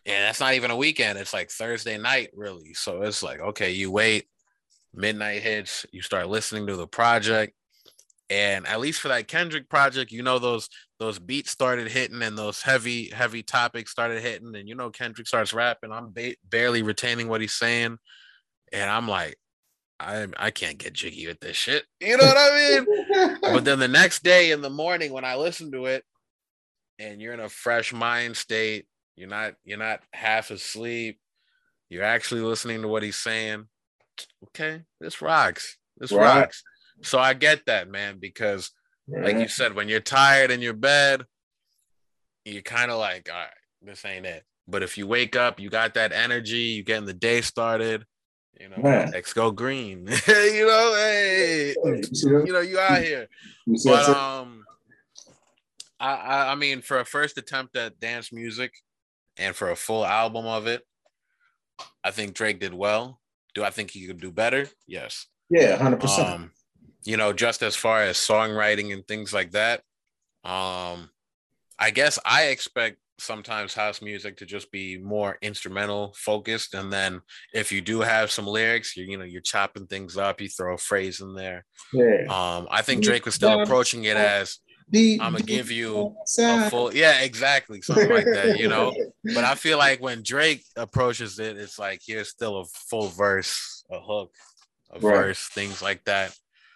and that's not even a weekend. It's like Thursday night, really. So it's like, okay, you wait, midnight hits, you start listening to the project. And at least for that Kendrick project, you know those those beats started hitting and those heavy heavy topics started hitting, and you know Kendrick starts rapping. I'm ba- barely retaining what he's saying, and I'm like, I I can't get jiggy with this shit. You know what I mean? [LAUGHS] but then the next day in the morning when I listen to it, and you're in a fresh mind state, you're not you're not half asleep. You're actually listening to what he's saying. Okay, this rocks. This right. rocks. So I get that, man, because like you said, when you're tired in your bed, you're kind of like, all right, this ain't it. But if you wake up, you got that energy, you getting the day started, you know, man. X go green. [LAUGHS] you know, hey, you know, you out here. But um I, I I mean for a first attempt at dance music and for a full album of it, I think Drake did well. Do I think he could do better? Yes. Yeah, 100%. Um, you know, just as far as songwriting and things like that, um, I guess I expect sometimes house music to just be more instrumental focused. And then if you do have some lyrics you you know you're chopping things up you throw a phrase in there. Yeah. um i think drake was still approaching it as i'm gonna give you a full yeah exactly something like that you know? [LAUGHS] But i feel like when drake approaches it it's like here's still a full verse a hook a right. verse things like that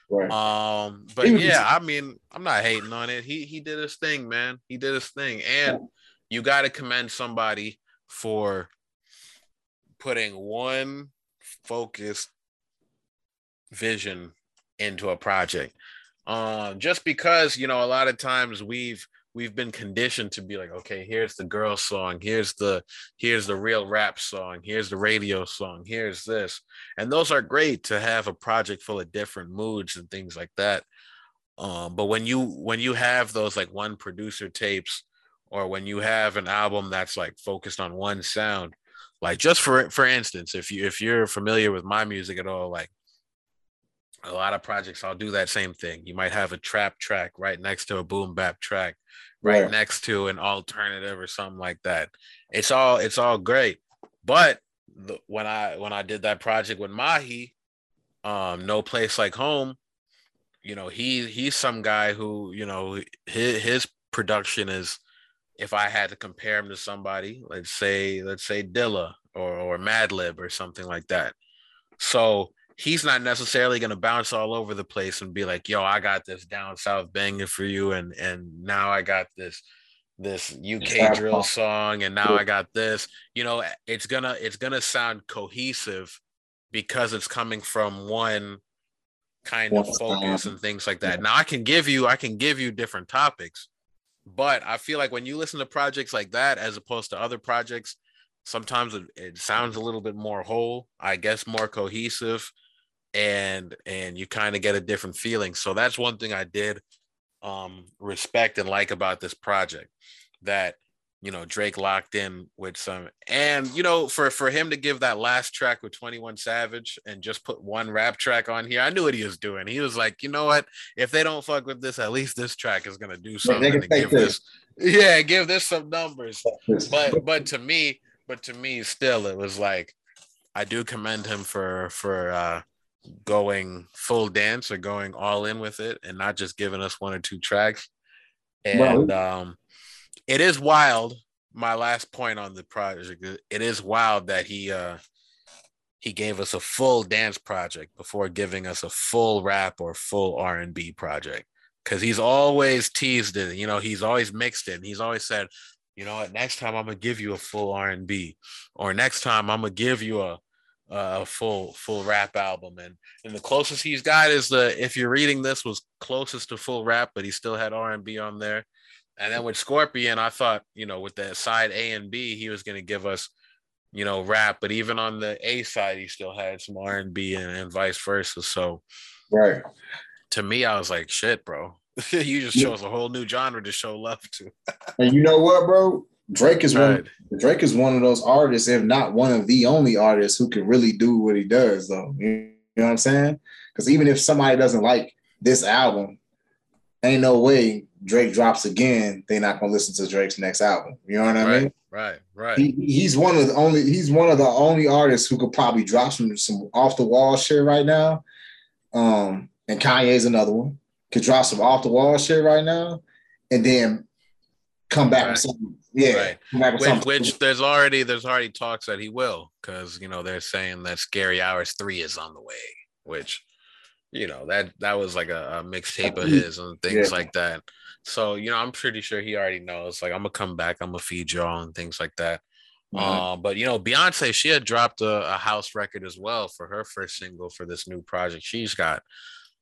Right. Um, but yeah, I mean, I'm not hating on it. He he did his thing, man. He did his thing, and you got to commend somebody for putting one focused vision into a project. Um, just because you know, a lot of times we've we've been conditioned to be like, okay, here's the girl song, here's the here's the real rap song, here's the radio song, here's this, and those are great to have a project full of different moods and things like that. Um, but when you when you have those like one producer tapes, or when you have an album that's like focused on one sound, like just for for instance, if you if you're familiar with my music at all, like a lot of projects I'll do that same thing. You might have a trap track right next to a boom bap track right next to an alternative or something like that. It's all it's all great. But the, when I when I did that project with Mahi, um, no place like home, you know, he he's some guy who, you know, his his production is if I had to compare him to somebody, let's say, let's say Dilla or or Madlib or something like that. So he's not necessarily going to bounce all over the place and be like, "Yo, I got this down south banging for you," and and now I got this this UK drill song, and now I got this. You know, it's gonna it's gonna sound cohesive because it's coming from one kind of focus and things like that. Now I can give you I can give you different topics, but I feel like when you listen to projects like that as opposed to other projects, sometimes it, it sounds a little bit more whole, I guess more cohesive and and you kind of get a different feeling. So that's one thing I did um respect and like about this project that you know Drake locked in with some and you know for for him to give that last track with 21 Savage and just put one rap track on here I knew what he was doing he was like you know what if they don't fuck with this at least this track is going to do something to give this. this [LAUGHS] yeah give this some numbers but but to me but to me still it was like I do commend him for for uh going full dance or going all in with it and not just giving us one or two tracks. And um, it is wild. My last point on the project, it is wild that he uh, he gave us a full dance project before giving us a full rap or full R and B project. Cause he's always teased it, you know, he's always mixed it. And He's always said, you know what, next time I'm gonna give you a full R and B, or next time I'm gonna give you a a full full rap album. And and the closest he's got is the if you're reading this was closest to full rap but he still had r&b on there. And then with scorpion i thought you know with the side a and b he was going to give us you know rap but even on the a side he still had some r&b and, and vice versa. So right. to me i was like shit bro. [LAUGHS] You just chose a whole new genre to show love to. [LAUGHS] And you know what bro Drake is right. one. Drake is one of those artists, if not one of the only artists, who can really do what he does. Though you know what I'm saying? Because even if somebody doesn't like this album, ain't no way Drake drops again, they're not gonna listen to Drake's next album. You know what I right, mean? Right, right. He, he's one of the only he's one of the only artists who could probably drop some some off the wall shit right now. Um, and Kanye's another one. Could drop some off the wall shit right now, and then come back right. with something. Yeah, right. which, which, there's already there's already talks that he will because you know they're saying that Scary Hours three is on the way, which you know that that was like a, a mixtape of his and things yeah. like that. So you know I'm pretty sure he already knows. Like I'm gonna come back, I'm gonna feed y'all and things like that. Mm-hmm. Uh, but you know, Beyonce, she had dropped a, a, house record as well for her first single for this new project she's got.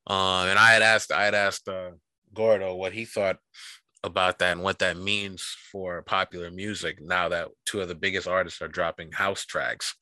Uh, and I had asked, I had asked uh, Gordo what he thought about that and what that means for popular music now that two of the biggest artists are dropping house tracks.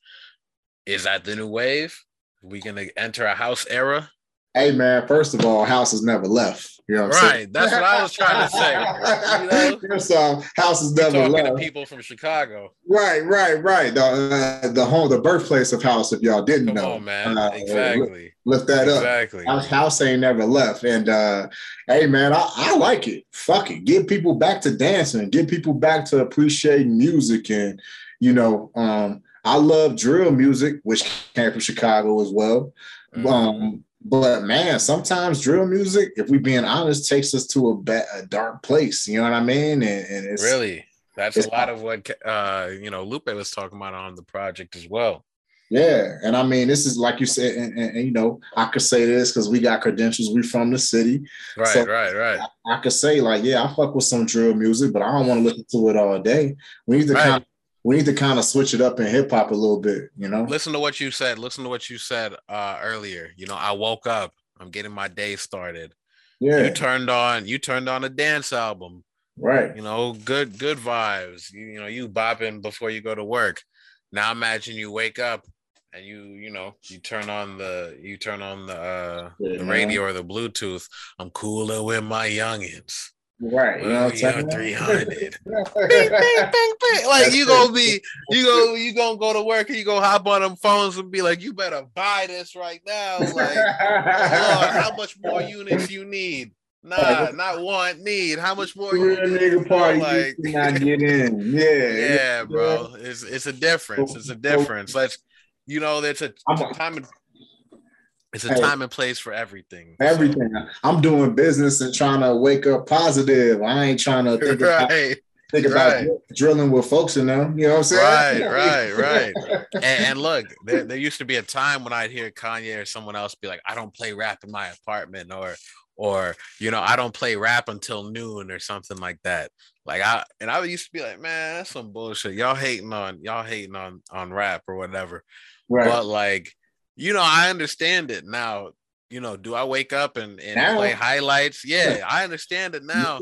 Is that the new wave? Are we gonna enter a house era? Hey man, first of all, house has never left. You know what I'm right. Saying? That's what I was trying to say. You know? [LAUGHS] Off, house has never left. people from Chicago. Right, right, right. The uh, the home, the birthplace of house. If y'all didn't Come know, on, man. Uh, exactly. Lift that up. Exactly. House, house ain't never left. And uh, hey, man, I, I like it. Fuck it. Get people back to dancing. Get people back to appreciating music. And you know, um, I love drill music, which came from Chicago as well. Mm-hmm. Um, but man, sometimes drill music, if we being honest, takes us to a, ba- a dark place. You know what I mean? And, and it's really that's it's, a lot of what uh, you know Lupe was talking about on the project as well. Yeah, and I mean, this is like you said, and, and, and you know, I could say this because we got credentials. We from the city, right? So right, right. I, I, could say like, yeah, I fuck with some drill music, but I don't want to listen to it all day. We need to right. kind of we need to kind of switch it up in hip hop a little bit, you know. Listen to what you said. Listen to what you said uh, earlier. You know, I woke up. I'm getting my day started. Yeah. You turned on. You turned on a dance album. Right. You know, good good vibes. You, you know, you bopping before you go to work. Now imagine you wake up and you you know you turn on the you turn on the uh yeah, the radio or the Bluetooth. I'm cooler with my youngins. Right. You know 300. [LAUGHS] bing, bing, bing, bing. Like you gonna be, you go, you gonna go to work and you gonna hop on them phones and be like, you better buy this right now. Like, how [LAUGHS] much more units you need? Nah, not want, need. How much more? Real nigga party, like, not get in. [LAUGHS] Yeah, yeah, bro. It's it's a difference. It's a difference. Let's, you know, there's a, a time and it's a hey, time and place for everything. Everything. So. I'm doing business and trying to wake up positive. I ain't trying to think right. [LAUGHS] about think about right. drilling with folks in them. You know what I'm saying? Right, [LAUGHS] right, right. [LAUGHS] and, and, look, there, there used to be a time when I'd hear Kanye or someone else be like, "I don't play rap in my apartment," or, or you know, I don't play rap until noon or something like that. Like I and I used to be like, man, that's some bullshit. Y'all hating on y'all hating on on rap or whatever. Right. But like you know, I understand it now. You know, do I wake up and, and play highlights? [LAUGHS] Yeah, I understand it now.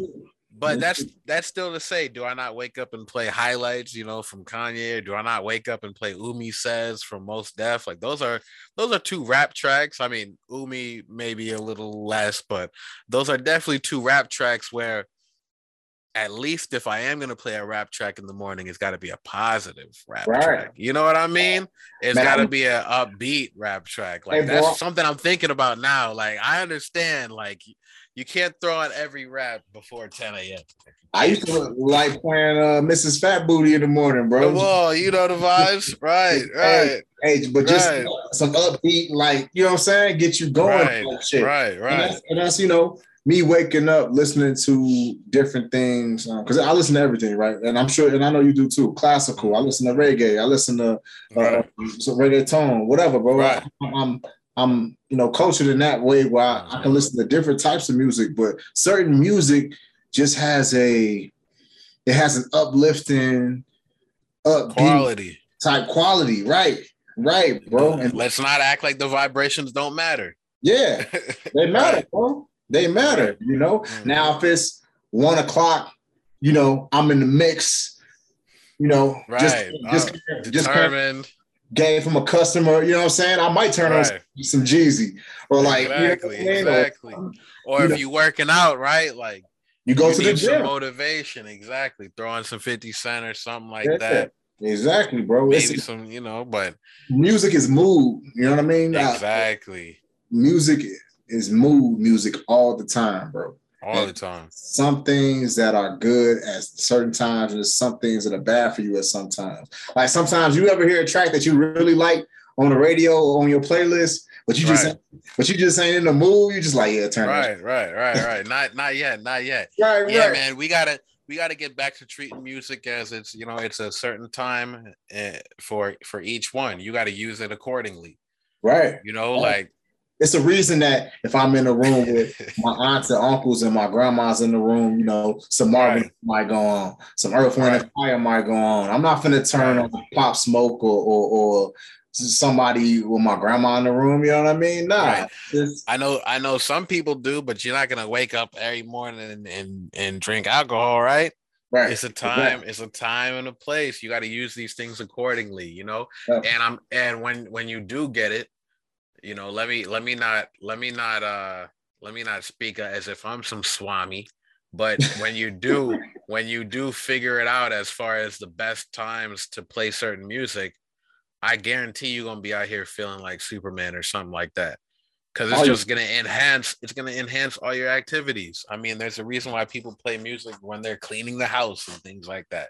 But that's that's still to say, do I not wake up and play highlights, you know, from Kanye? Do I not wake up and play Umi Says from Mos Def? Like those are those are two rap tracks. I mean, Umi maybe a little less, but those are definitely two rap tracks where at least if I am gonna play a rap track in the morning, it's got to be a positive rap right. track. You know what I mean? It's got to be a upbeat rap track. Like hey, that's bro. something I'm thinking about now. Like I understand, like you can't throw on every rap before 10 a.m. I used to like playing uh, Mrs. Fat Booty in the morning, bro. Well, you know the vibes, [LAUGHS] right? Right. Hey, but just right. some upbeat, like you know what I'm saying, get you going. Right, right, right. And that's, and that's you know me waking up listening to different things because um, I listen to everything, right? And I'm sure, and I know you do too. Classical, I listen to reggae, I listen to uh, right. so reggaeton, whatever, bro. Right. I'm I'm you know cultured in that way where I, I, can listen to different types of music, but certain music just has a it has an uplifting, upbeat quality type quality, right? Right, bro. And let's not act like the vibrations don't matter. Yeah, [LAUGHS] they matter, right. bro. They matter, you know. Mm-hmm. Now, if it's one o'clock, you know, I'm in the mix, you know, right. just just, uh, just determined. Game from a customer, you know what I'm saying? I might turn right. on some Jeezy or like exactly, you know I mean? exactly. Or, or if know. you working out, right? Like You go you to the gym. motivation, exactly. Throw on some 50 Cent or something like yeah, that. Exactly, bro. Maybe it's, some, you know, but music is mood. You know what I mean? Exactly. music is mood music all the time, bro. All and the time. Some things that are good at certain times, and there's some things that are bad for you at some times. Like sometimes you ever hear a track that you really like on the radio or on your playlist, but you just right. but you just ain't in the mood. You just like yeah, turn it. right, right, right, right. not not yet, not yet. [LAUGHS] right, yeah, right. man. We gotta we gotta get back to treating music as it's you know it's a certain time uh, for for each one. You got to use it accordingly. Right. You know, right. like it's a reason that if I'm in a room [LAUGHS] with my aunts and uncles and my grandma's in the room, you know, some Marvin right. might go on, some Earth, Wind, right. and Fire might go on. I'm not gonna turn on Pop Smoke or, or, or somebody with my grandma in the room. You know what I mean? Nah. Right. I know I know some people do, but you're not gonna wake up every morning and and, and drink alcohol, right? Right. It's a time, it's a time and a place. You got to use these things accordingly, you know. And I'm and when when you do get it, you know, let me let me not let me not uh let me not speak as if I'm some swami. But [LAUGHS] when you do, when you do figure it out as far as the best times to play certain music, I guarantee you're gonna be out here feeling like Superman or something like that. Cause it's just gonna enhance, it's gonna enhance all your activities. I mean, there's a reason why people play music when they're cleaning the house and things like that,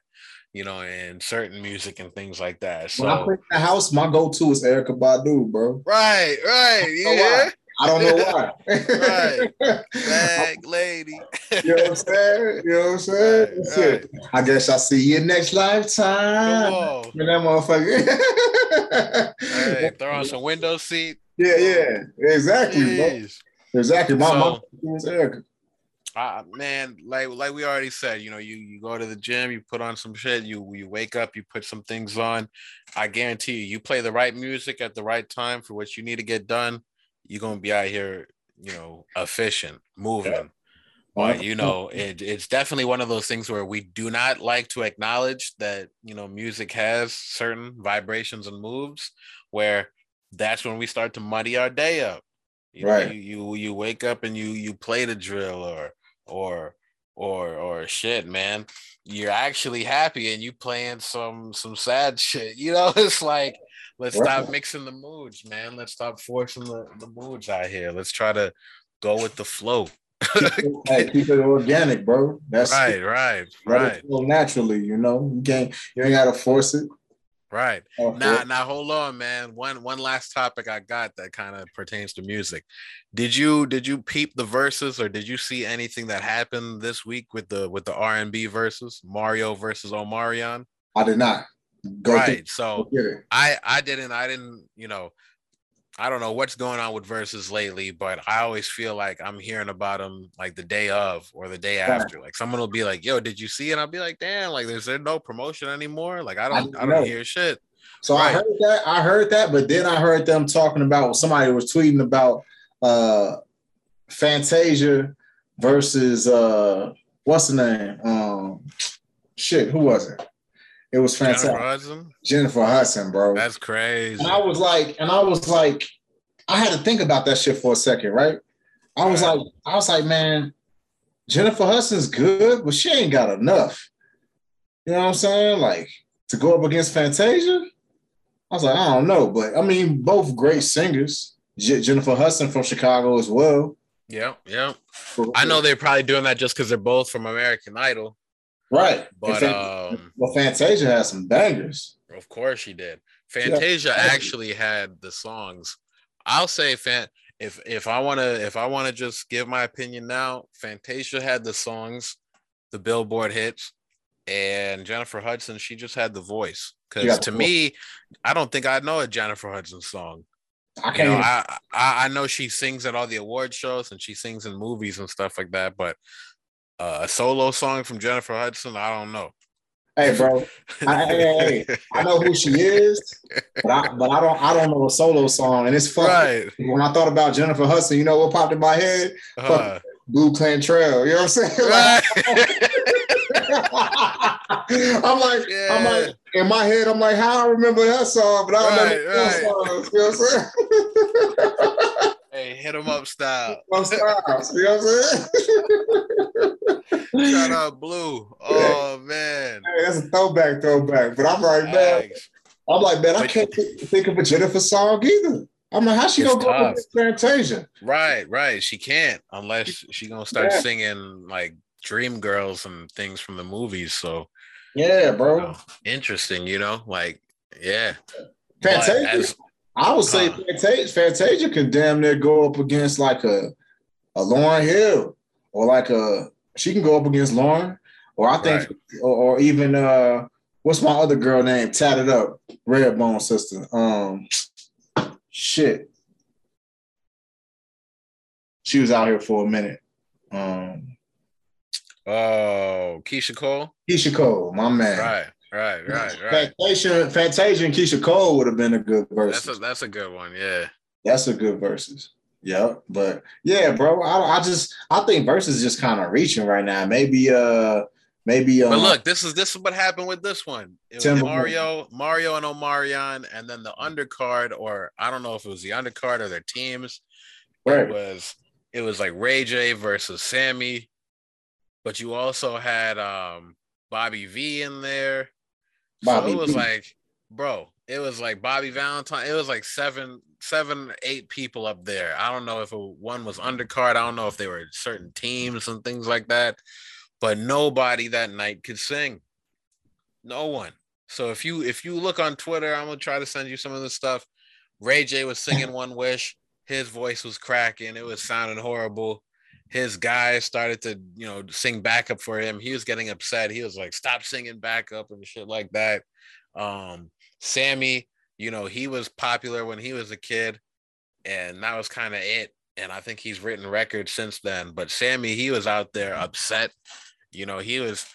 you know, and certain music and things like that. So when I clean the house, my go-to is Erykah Badu, bro. Right, right, yeah. I don't know why. right. [LAUGHS] Bag lady. you know what I'm saying? You know what I'm saying? Right, right. I guess I'll see you next lifetime. Come that motherfucker. hey, [LAUGHS] throw on some window seat. Yeah, yeah. Exactly, bro. Exactly. My so, mom was Erykah. Uh, man, like like we already said, you know, you you go to the gym, you put on some shit, you you wake up, you put some things on. I guarantee you, you play the right music at the right time for what you need to get done you're gonna be out here, you know, efficient, moving. Yeah. But you know, it, it's definitely one of those things where we do not like to acknowledge that you know music has certain vibrations and moves where that's when we start to muddy our day up. You right. Know, you, you you wake up and you you play the drill or or or or shit, man. You're actually happy and you playing some some sad [LAUGHS] shit. You know, [LAUGHS] it's like Let's right. stop mixing the moods, man. Let's stop forcing the, the moods out here. Let's try to go with the flow. keep, it, hey, keep it organic, bro. That's right, right, right. naturally, you know. You can't you ain't gotta force it. Right. Oh, now, now hold on, man. One one last topic I got that kind of pertains to music. Did you did you peep the verses or did you see anything that happened this week with the with the R and B verses? Mario versus Omarion? I did not. Go right. so I I didn't I didn't you know I don't know what's going on with verses lately, but I always feel like I'm hearing about them like the day of or the day after. Like someone will be like, "Yo, did you see?" it? And I'll be like, "Damn, like is there no promotion anymore?" Like I don't I, I don't hear shit. So right. I heard that I heard that, but then I heard them talking about somebody was tweeting about uh Fantasia versus uh what's the name? Um shit, who was it? It was fantastic. Jennifer Hudson? Jennifer Hudson, bro. That's crazy. And I was like, and I was like, I had to think about that shit for a second, right? I was right. like, I was like, man, Jennifer Hudson's good, but she ain't got enough. You know what I'm saying? Like to go up against Fantasia. I was like, I don't know, but I mean, both great singers. J- Jennifer Hudson from Chicago as well. Yeah, yeah. I know they're probably doing that just because they're both from American Idol. Right. But um, well, Fantasia has some bangers. Of course she did. Fantasia yeah. actually had the songs. I'll say fan if if I want to if I want to just give my opinion now, Fantasia had the songs, the Billboard hits, and Jennifer Hudson she just had the voice. Because to me, I don't think I know a Jennifer Hudson song. I can't. You know, I, I I know she sings at all the award shows and she sings in movies and stuff like that, but uh, a solo song from Jennifer Hudson, I don't know. Hey, bro, [LAUGHS] I, hey, hey, I know who she is, but I, but I don't I don't know a solo song, and it's funny. Right. When I thought about Jennifer Hudson, you know what popped in my head? Uh-huh. Blu Cantrell. You know what I'm saying? [LAUGHS] Right. [LAUGHS] I'm like, yeah. I'm like, in my head, I'm like, how I remember that song, but I don't right, know right. songs. You know what I'm saying? Hey, hit him up style. Style. [LAUGHS] you know what I'm saying? Shout out Blue. Oh man. Hey, that's a throwback, throwback. But I'm like, man. I'm like, man, I can't think of a Jennifer song either. I'm like, how she gonna go with Fantasia? Right, right. She can't unless she gonna start yeah. singing like Dream Girls and things from the movies. So yeah, bro. You know, interesting, you know, like yeah. Fantasia. As, I would say Fantasia, Fantasia can damn near go up against like a a Lauryn Hill or like a she can go up against Lauryn. Or I think right. or, or, even uh what's my other girl name? Tatted up Redbone sister. Um shit. She was out here for a minute. Um oh Keyshia Cole? Keyshia Cole my man. Right Right, right, right. Fantasia, Fantasia and Keyshia Cole would have been a good verse. That's a that's a good one, yeah. That's a good verses. Yep, but yeah, bro. I, I just I think verses just kind of reaching right now. Maybe uh maybe uh But look, this is this is what happened with this one. It was Mario, Mario and Omarion, and then the undercard, or I don't know if it was the undercard or their teams. Right. It was it was like Ray J versus Sammie, but you also had um Bobby V in there. Bobby so it was like, bro, it was like Bobby Valentine. It was like seven, seven, eight people up there. I don't know if it, one was undercard. I don't know if they were certain teams and things like that. But nobody that night could sing. No one. So if you if you look on Twitter, I'm gonna try to send you some of the stuff. Ray J was singing One Wish. His voice was cracking. It was sounding horrible his guys started to, you know, sing backup for him. He was getting upset. He was like, stop singing backup and shit like that. Um, Sammie, you know, he was popular when he was a kid, and that was kind of it. And I think he's written records since then. But Sammie, he was out there upset. You know, he was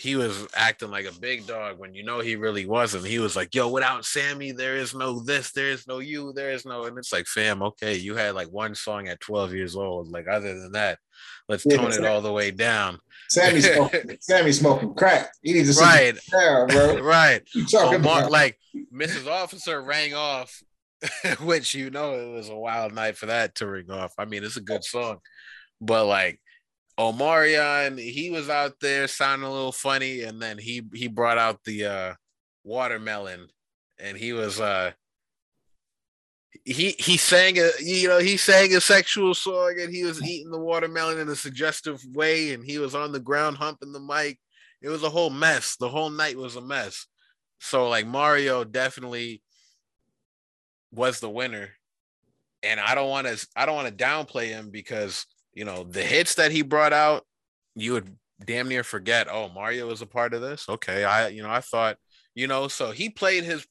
he was acting like a big dog when you know he really wasn't. He was like, "Yo, without Sammie, there is no this, there is no you, there is no." And it's like, fam, okay, you had like one song at 12 years old. Like, other than that, let's yeah, tone it all the way down. Sammie [LAUGHS] smoking, Sammie smoking crack. He needs to right, bro. [LAUGHS] right. So Mark, like Mrs. Officer rang off, [LAUGHS] which you know it was a wild night for that to ring off. I mean, it's a good song, but like Omarion, he was out there sounding a little funny, and then he he brought out the uh, watermelon, and he was uh he he sang a you know he sang a sexual song, and he was eating the watermelon in a suggestive way, and he was on the ground humping the mic. It was a whole mess. The whole night was a mess. So like Mario definitely was the winner, and I don't want to I don't want to downplay him because you know, the hits that he brought out, you would damn near forget, oh, Mario was a part of this. Okay. I, you know, I thought, you know, so he played his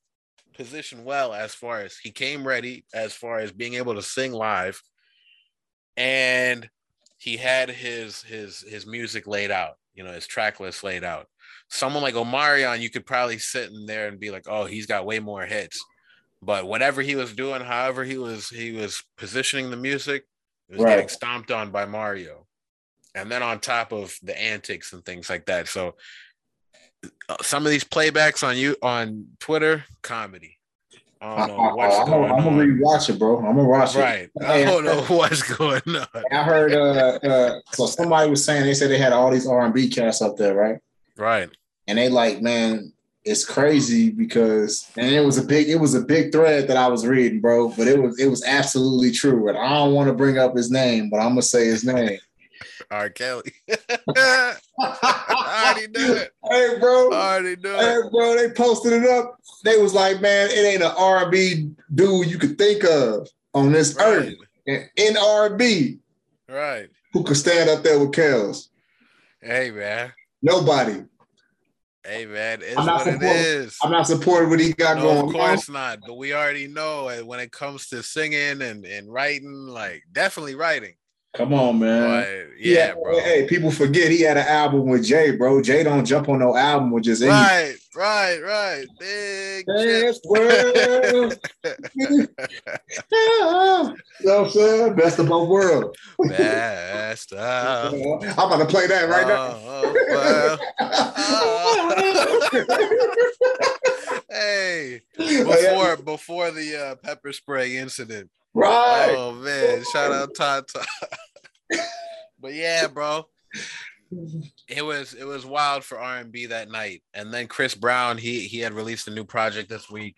position well as far as he came ready, as far as being able to sing live. And he had his his his music laid out, you know, his track list laid out. Someone like Omarion, you could probably sit in there and be like, oh, he's got way more hits. But whatever he was doing, however he was he was positioning the music, it was right. getting stomped on by Mario. And then on top of the antics and things like that. So uh, some of these playbacks on you on Twitter, comedy. I don't know [LAUGHS] what's I, I, going I'm, gonna rewatch it, bro. I'm gonna watch right. it. Right. I don't know [LAUGHS] what's going on. I heard uh, uh so somebody was saying they said they had all these R and B casts up there, right? Right. And they like, man, it's crazy because and it was a big it was a big thread that I was reading, bro. But it was it was absolutely true. And I don't want to bring up his name, but I'm gonna say his name. [LAUGHS] R. Kelly. I already knew it. [LAUGHS] Hey, bro. I already knew hey, it. bro, they posted it up. They was like, man, it ain't an R&B dude you could think of on this right. earth. In R&B. Right. Who could stand up there with Kels. Hey, man. Nobody. Hey man, it's what it is. I'm not supporting what he got no, going. Of course on. not. But we already know when it comes to singing and, and writing, like definitely writing. Come on, man. But, yeah, had, bro. Hey, people forget he had an album with Jay, bro. Jay don't jump on no album with just right, right, right. Big Best world. [LAUGHS] you know what I'm saying? Best of both worlds. Best of. I'm about to play that right now. [LAUGHS] hey, before before the uh, pepper spray incident Right. Oh man, shout out Tata. [LAUGHS] but yeah, bro. It was it was wild for R and B that night, and then Chris Brown he he had released a new project this week,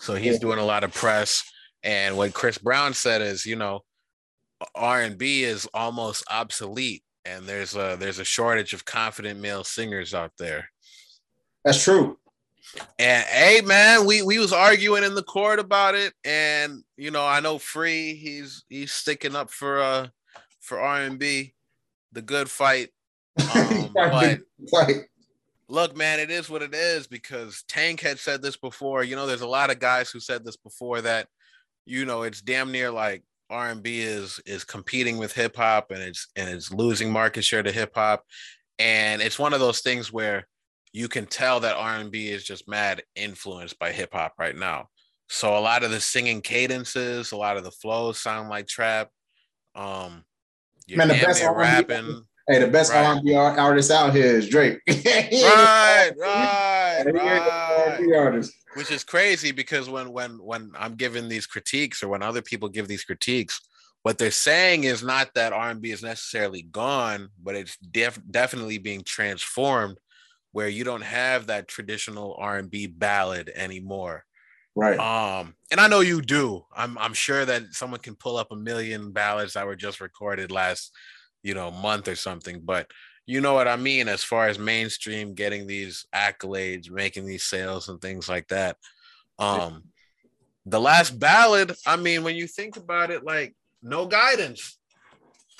so he's doing a lot of press. And what Chris Brown said is, you know, R and B is almost obsolete, and there's a there's a shortage of confident male singers out there. That's true. And hey, man, we we was arguing in the court about it, and you know, I know Free, he's he's sticking up for uh for R and B, the good fight. [LAUGHS] Um, but look, man, it is what it is because Tank had said this before. You know, there's a lot of guys who said this before that, you know, it's damn near like R and B is is competing with hip hop and it's and it's losing market share to hip hop, and it's one of those things where you can tell that R&B is just mad influenced by hip hop right now. So a lot of the singing cadences, a lot of the flows sound like trap. Um, Man, the best R&B, rapping. Hey, the best right. R&B artist out here is Drake. [LAUGHS] right, right, right. Which is crazy because when when when I'm giving these critiques or when other people give these critiques, what they're saying is not that R&B is necessarily gone, but it's def- definitely being transformed where you don't have that traditional R&B ballad anymore. Right. Um, and I know you do. I'm I'm sure that someone can pull up a million ballads that were just recorded last, you know, month or something, but you know what I mean as far as mainstream getting these accolades, making these sales and things like that. Um the last ballad, I mean, when you think about it, like no guidance.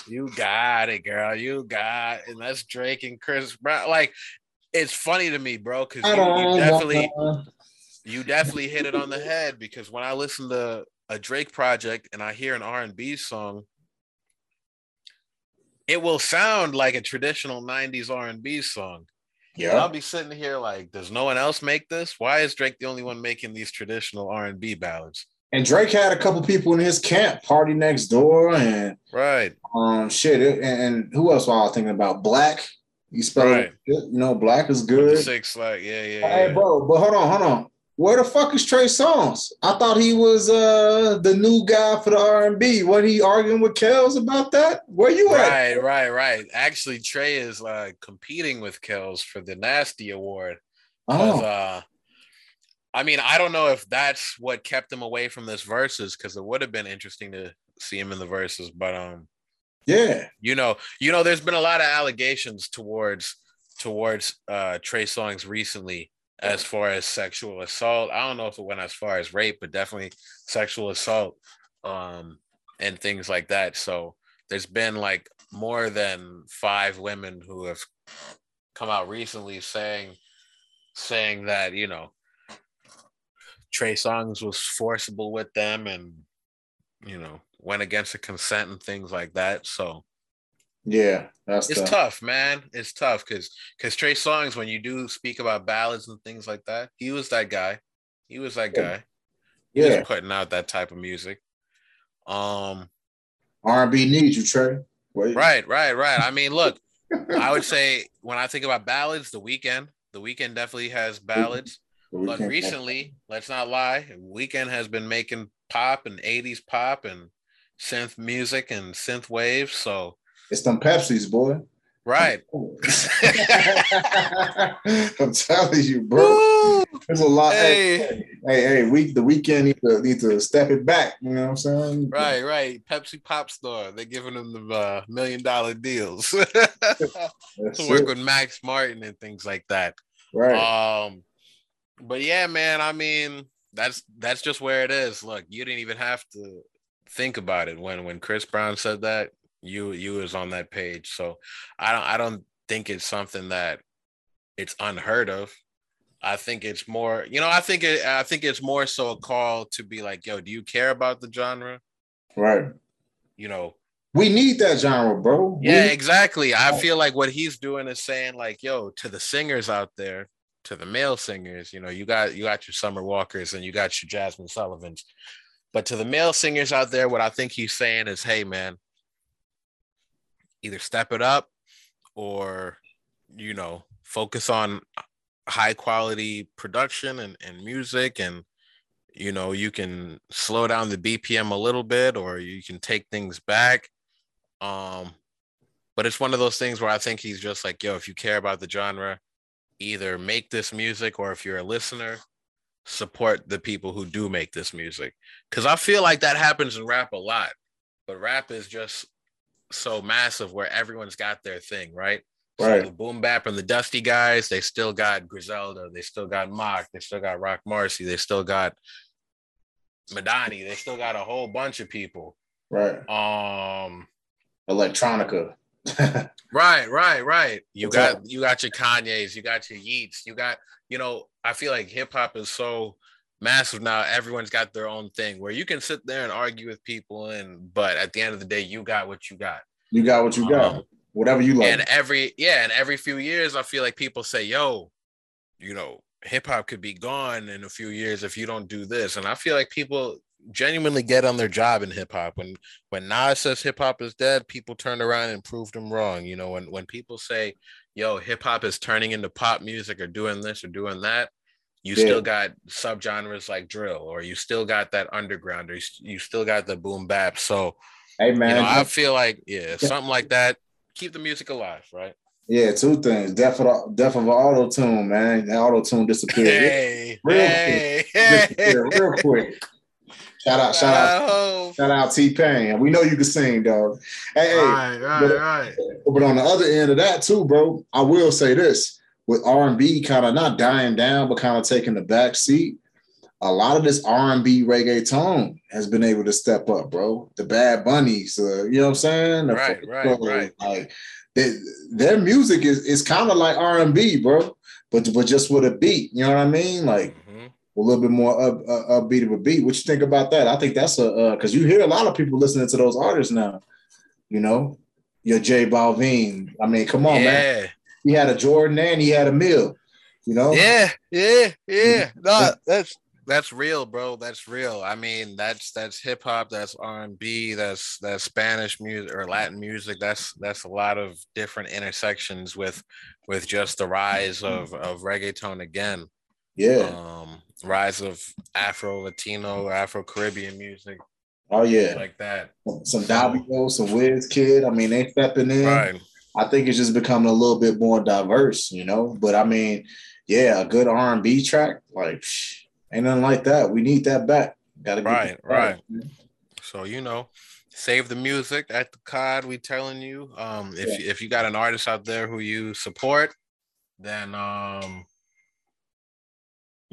You got it, girl. You got, it. and that's Drake and Chris Brown. Like it's funny to me, bro, because you, you definitely you definitely hit it on the head. Because when I listen to a Drake project and I hear an R and B song, it will sound like a traditional '90s R and B song. Yeah, I'll be sitting here like, does no one else make this? Why is Drake the only one making these traditional R and B ballads? And Drake had a couple people in his camp, PartyNextDoor, and right, um, shit. And, and who else was I thinking about? Black. You spell right. it, you know, black is good. Six, like, yeah, yeah. Hey, yeah. bro, but hold on, hold on. Where the fuck is Trey Songz? I thought he was uh the new guy for the R and B. What he arguing with Kells about that? Where you right, at? Right, right, right. Actually, Trey is uh competing with Kells for the Nasty Award. Oh. Uh, I mean, I don't know if that's what kept him away from this verses because it would have been interesting to see him in the verses, but um, yeah. You know, you know, there's been a lot of allegations towards towards uh Trey Songz recently as far as sexual assault. I don't know if it went as far as rape, but definitely sexual assault um and things like that. So there's been like more than five women who have come out recently saying saying that, you know, Trey Songz was forcible with them and you know went against the consent and things like that. So yeah, that's it's tough, tough man. It's tough because because Trey Songz, when you do speak about ballads and things like that, he was that guy. He was that guy. He yeah. was putting out that type of music. Um R&B needs you, Trey. Wait. Right, right, right. I mean, look, [LAUGHS] I would say when I think about ballads, the Weeknd, the Weeknd definitely has ballads. But recently, let's not lie, Weeknd has been making pop and 80s pop and synth music and synth waves. So it's them Pepsis, boy. Right. [LAUGHS] I'm telling you, bro. There's a lot. Hey. hey, hey, hey, we the Weeknd need to need to step it back. You know what I'm saying? Right, right. Pepsi Pop Star. They're giving them the uh, million dollar deals [LAUGHS] to work it. with Max Martin and things like that. Right. Um, but yeah, man. I mean, that's that's just where it is. Look, you didn't even have to think about it when when Chris Brown said that you you was on that page. So I don't I don't think it's something that it's unheard of. I think it's more, you know, I think it I think it's more so a call to be like, yo, do you care about the genre? Right. You know, we need that genre, bro. Yeah, exactly. I feel like what he's doing is saying, like, yo, to the singers out there, to the male singers, you know, you got you got your Summer Walkers and you got your jasmine Sullivans. But to the male singers out there, what I think he's saying is, hey, man, either step it up or, you know, focus on high quality production and, and music and, you know, you can slow down the BPM a little bit or you can take things back. Um, but it's one of those things where I think he's just like, yo, if you care about the genre, either make this music or if you're a listener, support the people who do make this music. Cause I feel like that happens in rap a lot, but rap is just so massive where everyone's got their thing, right? Right. So the boom bap and the dusty guys, they still got Griselda, they still got Mock, they still got Roc Marci they still got Madani, they still got a whole bunch of people. Right. Um electronica. [LAUGHS] right, right, right. You got you got your Kanye's, you got your Yeats, you got, you know, I feel like hip hop is so massive now. Everyone's got their own thing where you can sit there and argue with people, and but at the end of the day, you got what you got. You got what you got. Um, whatever you like. And every yeah, and every few years, I feel like people say, "Yo, you know, hip hop could be gone in a few years if you don't do this." And I feel like people genuinely get on their job in hip hop. When when Nas says hip hop is dead, people turn around and prove them wrong. You know, when when people say, "Yo, hip hop is turning into pop music or doing this or doing that," you yeah. still got subgenres like drill, or you still got that underground, or you, you still got the boom bap. So, hey man, you know, I feel like yeah, something like that keep the music alive, right? Yeah, two things. Death of death of auto tune, man. The auto tune disappeared. Hey, real hey, quick. Hey. real quick. Shout out, shout out, shout out T Pain. We know you can sing, dog. Hey, right, right, but, right. But on the other end of that too, bro, I will say this: with R and B kind of not dying down, but kind of taking the back seat, a lot of this R and B reggaeton has been able to step up, bro. The Bad Bunnies, uh, you know what I'm saying? The right, right, right. Like they, their music is is kind of like R and B, bro, but but just with a beat. You know what I mean? Like. A little bit more up, uh, upbeat of a beat. What you think about that? I think that's a because uh, you hear a lot of people listening to those artists now. You know, your J Balvin. I mean, come on, yeah. man. He had a Jordan and he had a Mill. You know? Yeah, yeah, yeah. No, that's that's real, bro. That's real. I mean, that's that's hip hop, that's R and B, that's that's Spanish music or Latin music. That's that's a lot of different intersections with with just the rise of of reggaeton again. Yeah. Um, rise of Afro Latino, Afro Caribbean music. Oh yeah, like that. Some Davido, some Wizkid. I mean, they stepping in. Right. I think it's just becoming a little bit more diverse, you know. But I mean, yeah, a good R and B track, like. Ain't nothing like that. We need that back. Gotta right, right. So you know, save the music at the COD. We telling you, um, if yeah. if you got an artist out there who you support, then um,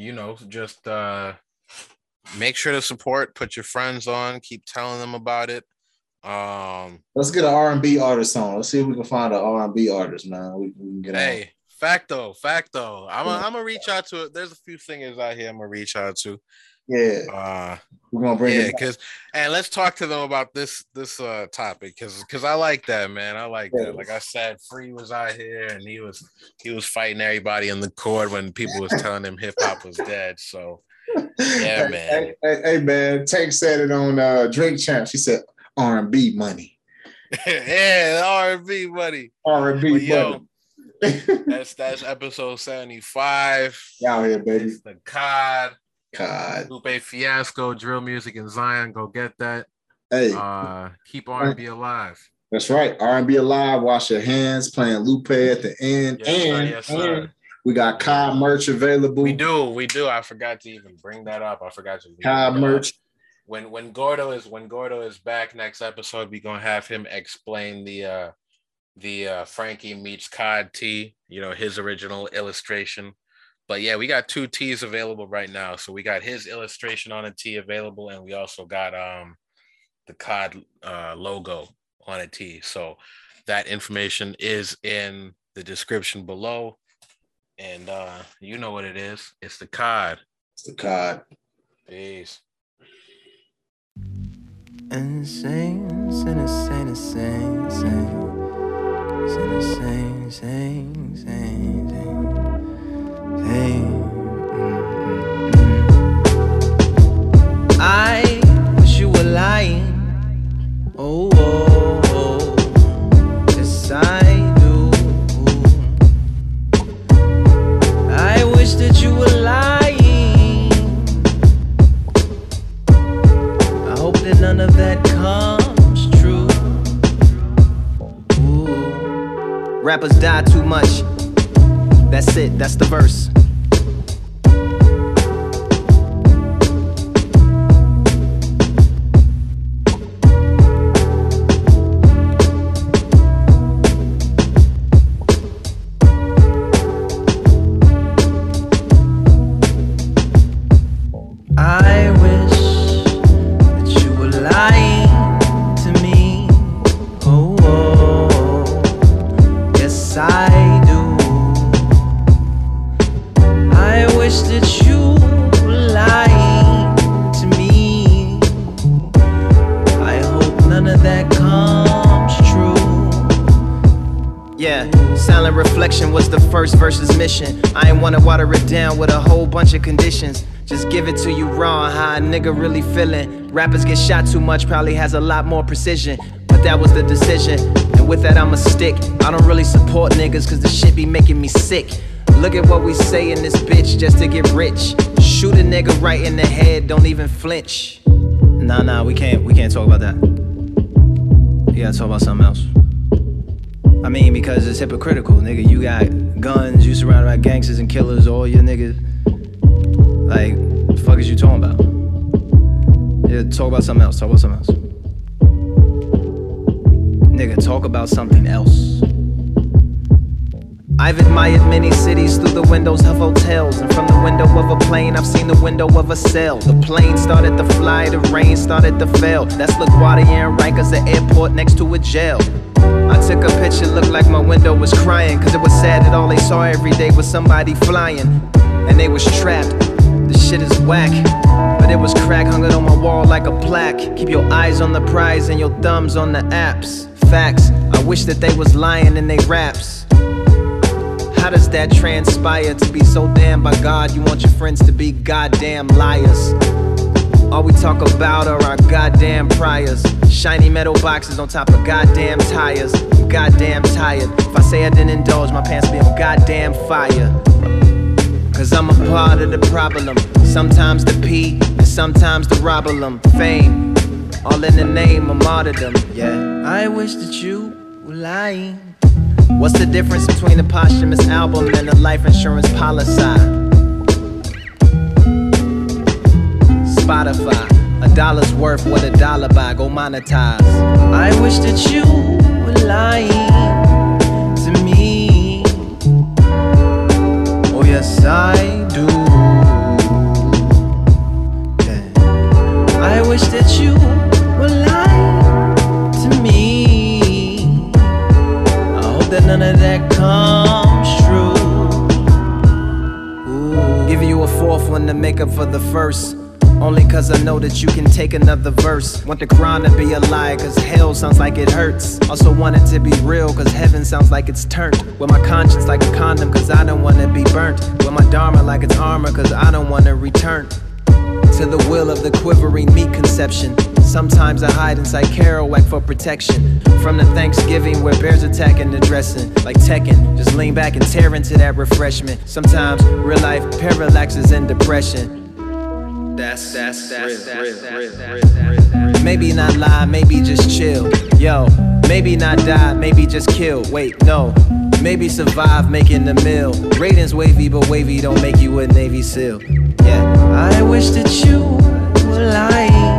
you know, just uh, make sure to support. Put your friends on. Keep telling them about it. Um, let's get an R and B artist on. Let's see if we can find an R and B artist, man. We, we can get hey, on. Facto, facto. I'm yeah. I'm gonna reach out to it. There's a few singers out here I'm gonna reach out to. Yeah. Uh we're gonna bring it. yeah, because and let's talk to them about this this uh topic because because I like that man. I like yeah. that. Like I said, Free was out here and he was he was fighting everybody in the court when people was telling him hip hop was dead. So [LAUGHS] yeah, man. Hey, hey, hey, man, Tank said it on uh Drink Champ. She said R and B money. [LAUGHS] yeah, R and B money. R and B money. Yo, [LAUGHS] that's that's episode 75. Out here, baby. It's the COD. COD. Lupe Fiasco, Drill Music in Zion. Go get that. Hey. Uh keep R&B alive. That's right. R&B alive. Wash your hands. Playing Lupe at the end. Yes, and, yes, and we got COD merch available. We do. We do. I forgot to even bring that up. I forgot to. COD merch. When when Gordo is when Gordo is back next episode, we gonna have him explain the uh the uh, Frankie meets Cod T, you know, his original illustration. But yeah, we got two tees available right now. So we got his illustration on a tee available, and we also got um the COD uh, logo on a tee. So that information is in the description below. And uh, you know what it is. It's the COD. It's the COD. Peace. Insane, insane, insane, insane, insane. Sing, sing, I wish you were lying. Oh, oh, oh. Yes, I do. I wish that you were lying. I hope that none of that comes true. Rappers die too much that's it, that's the verse. Conditions. Just give it to you raw, how a nigga really feeling. Rappers get shot too much, probably has a lot more precision. But that was the decision, and with that I'ma stick. I don't really support niggas, cause the shit be making me sick. Look at what we say in this bitch just to get rich. Shoot a nigga right in the head, don't even flinch. Nah, nah, we can't, we can't talk about that. We gotta talk about something else. I mean, because it's hypocritical, nigga. You got guns, you surrounded by gangsters and killers, all your niggas. Like, the fuck is you talking about? Yeah, talk about something else. Talk about something else. Nigga, talk about something else. I've admired many cities through the windows of hotels. And from the window of a plane, I've seen the window of a cell. The plane started to fly, the rain started to fail. That's LaGuardia and Rikers, the airport next to a jail. I took a picture, looked like my window was crying. Cause it was sad that all they saw every day was somebody flying. And they was trapped. The shit is whack. But it was crack hung it on my wall like a plaque. Keep your eyes on the prize and your thumbs on the apps. Facts, I wish that they was lying in they raps. How does that transpire to be so damned by God? You want your friends to be goddamn liars. All we talk about are our goddamn priors. Shiny metal boxes on top of goddamn tires. I'm goddamn tired. If I say I didn't indulge, my pants be on goddamn fire. Cause I'm a part of the problem. Sometimes the P, and sometimes the problem. Fame, all in the name of martyrdom. Yeah, I wish that you were lying. What's the difference between a posthumous album and a life insurance policy? Spotify. A dollar's worth what a dollar buy, go monetize. I wish that you were lying yes, I do. I wish that you were lying to me. I hope that none of that comes true. Ooh. Give you a fourth one to make up for the first. Only cause I know that you can take another verse. Want the Quran to be a lie, cause hell sounds like it hurts. Also want it to be real, cause heaven sounds like it's turned. With my conscience like a condom, cause I don't wanna be burnt. With my dharma like it's armor, cause I don't wanna return. To the will of the quivering meat conception. Sometimes I hide inside Kerouac for protection. From the Thanksgiving where bears attacking the dressing. Like Tekken, just lean back and tear into that refreshment. Sometimes real life parallaxes and depression. That's that's that's that's Maybe not lie, maybe just chill. Yo, maybe not die, maybe just kill. Wait, no. Maybe survive making the meal. Ratings wavy, but wavy don't make you a Navy SEAL. Yeah, I wish that you were lying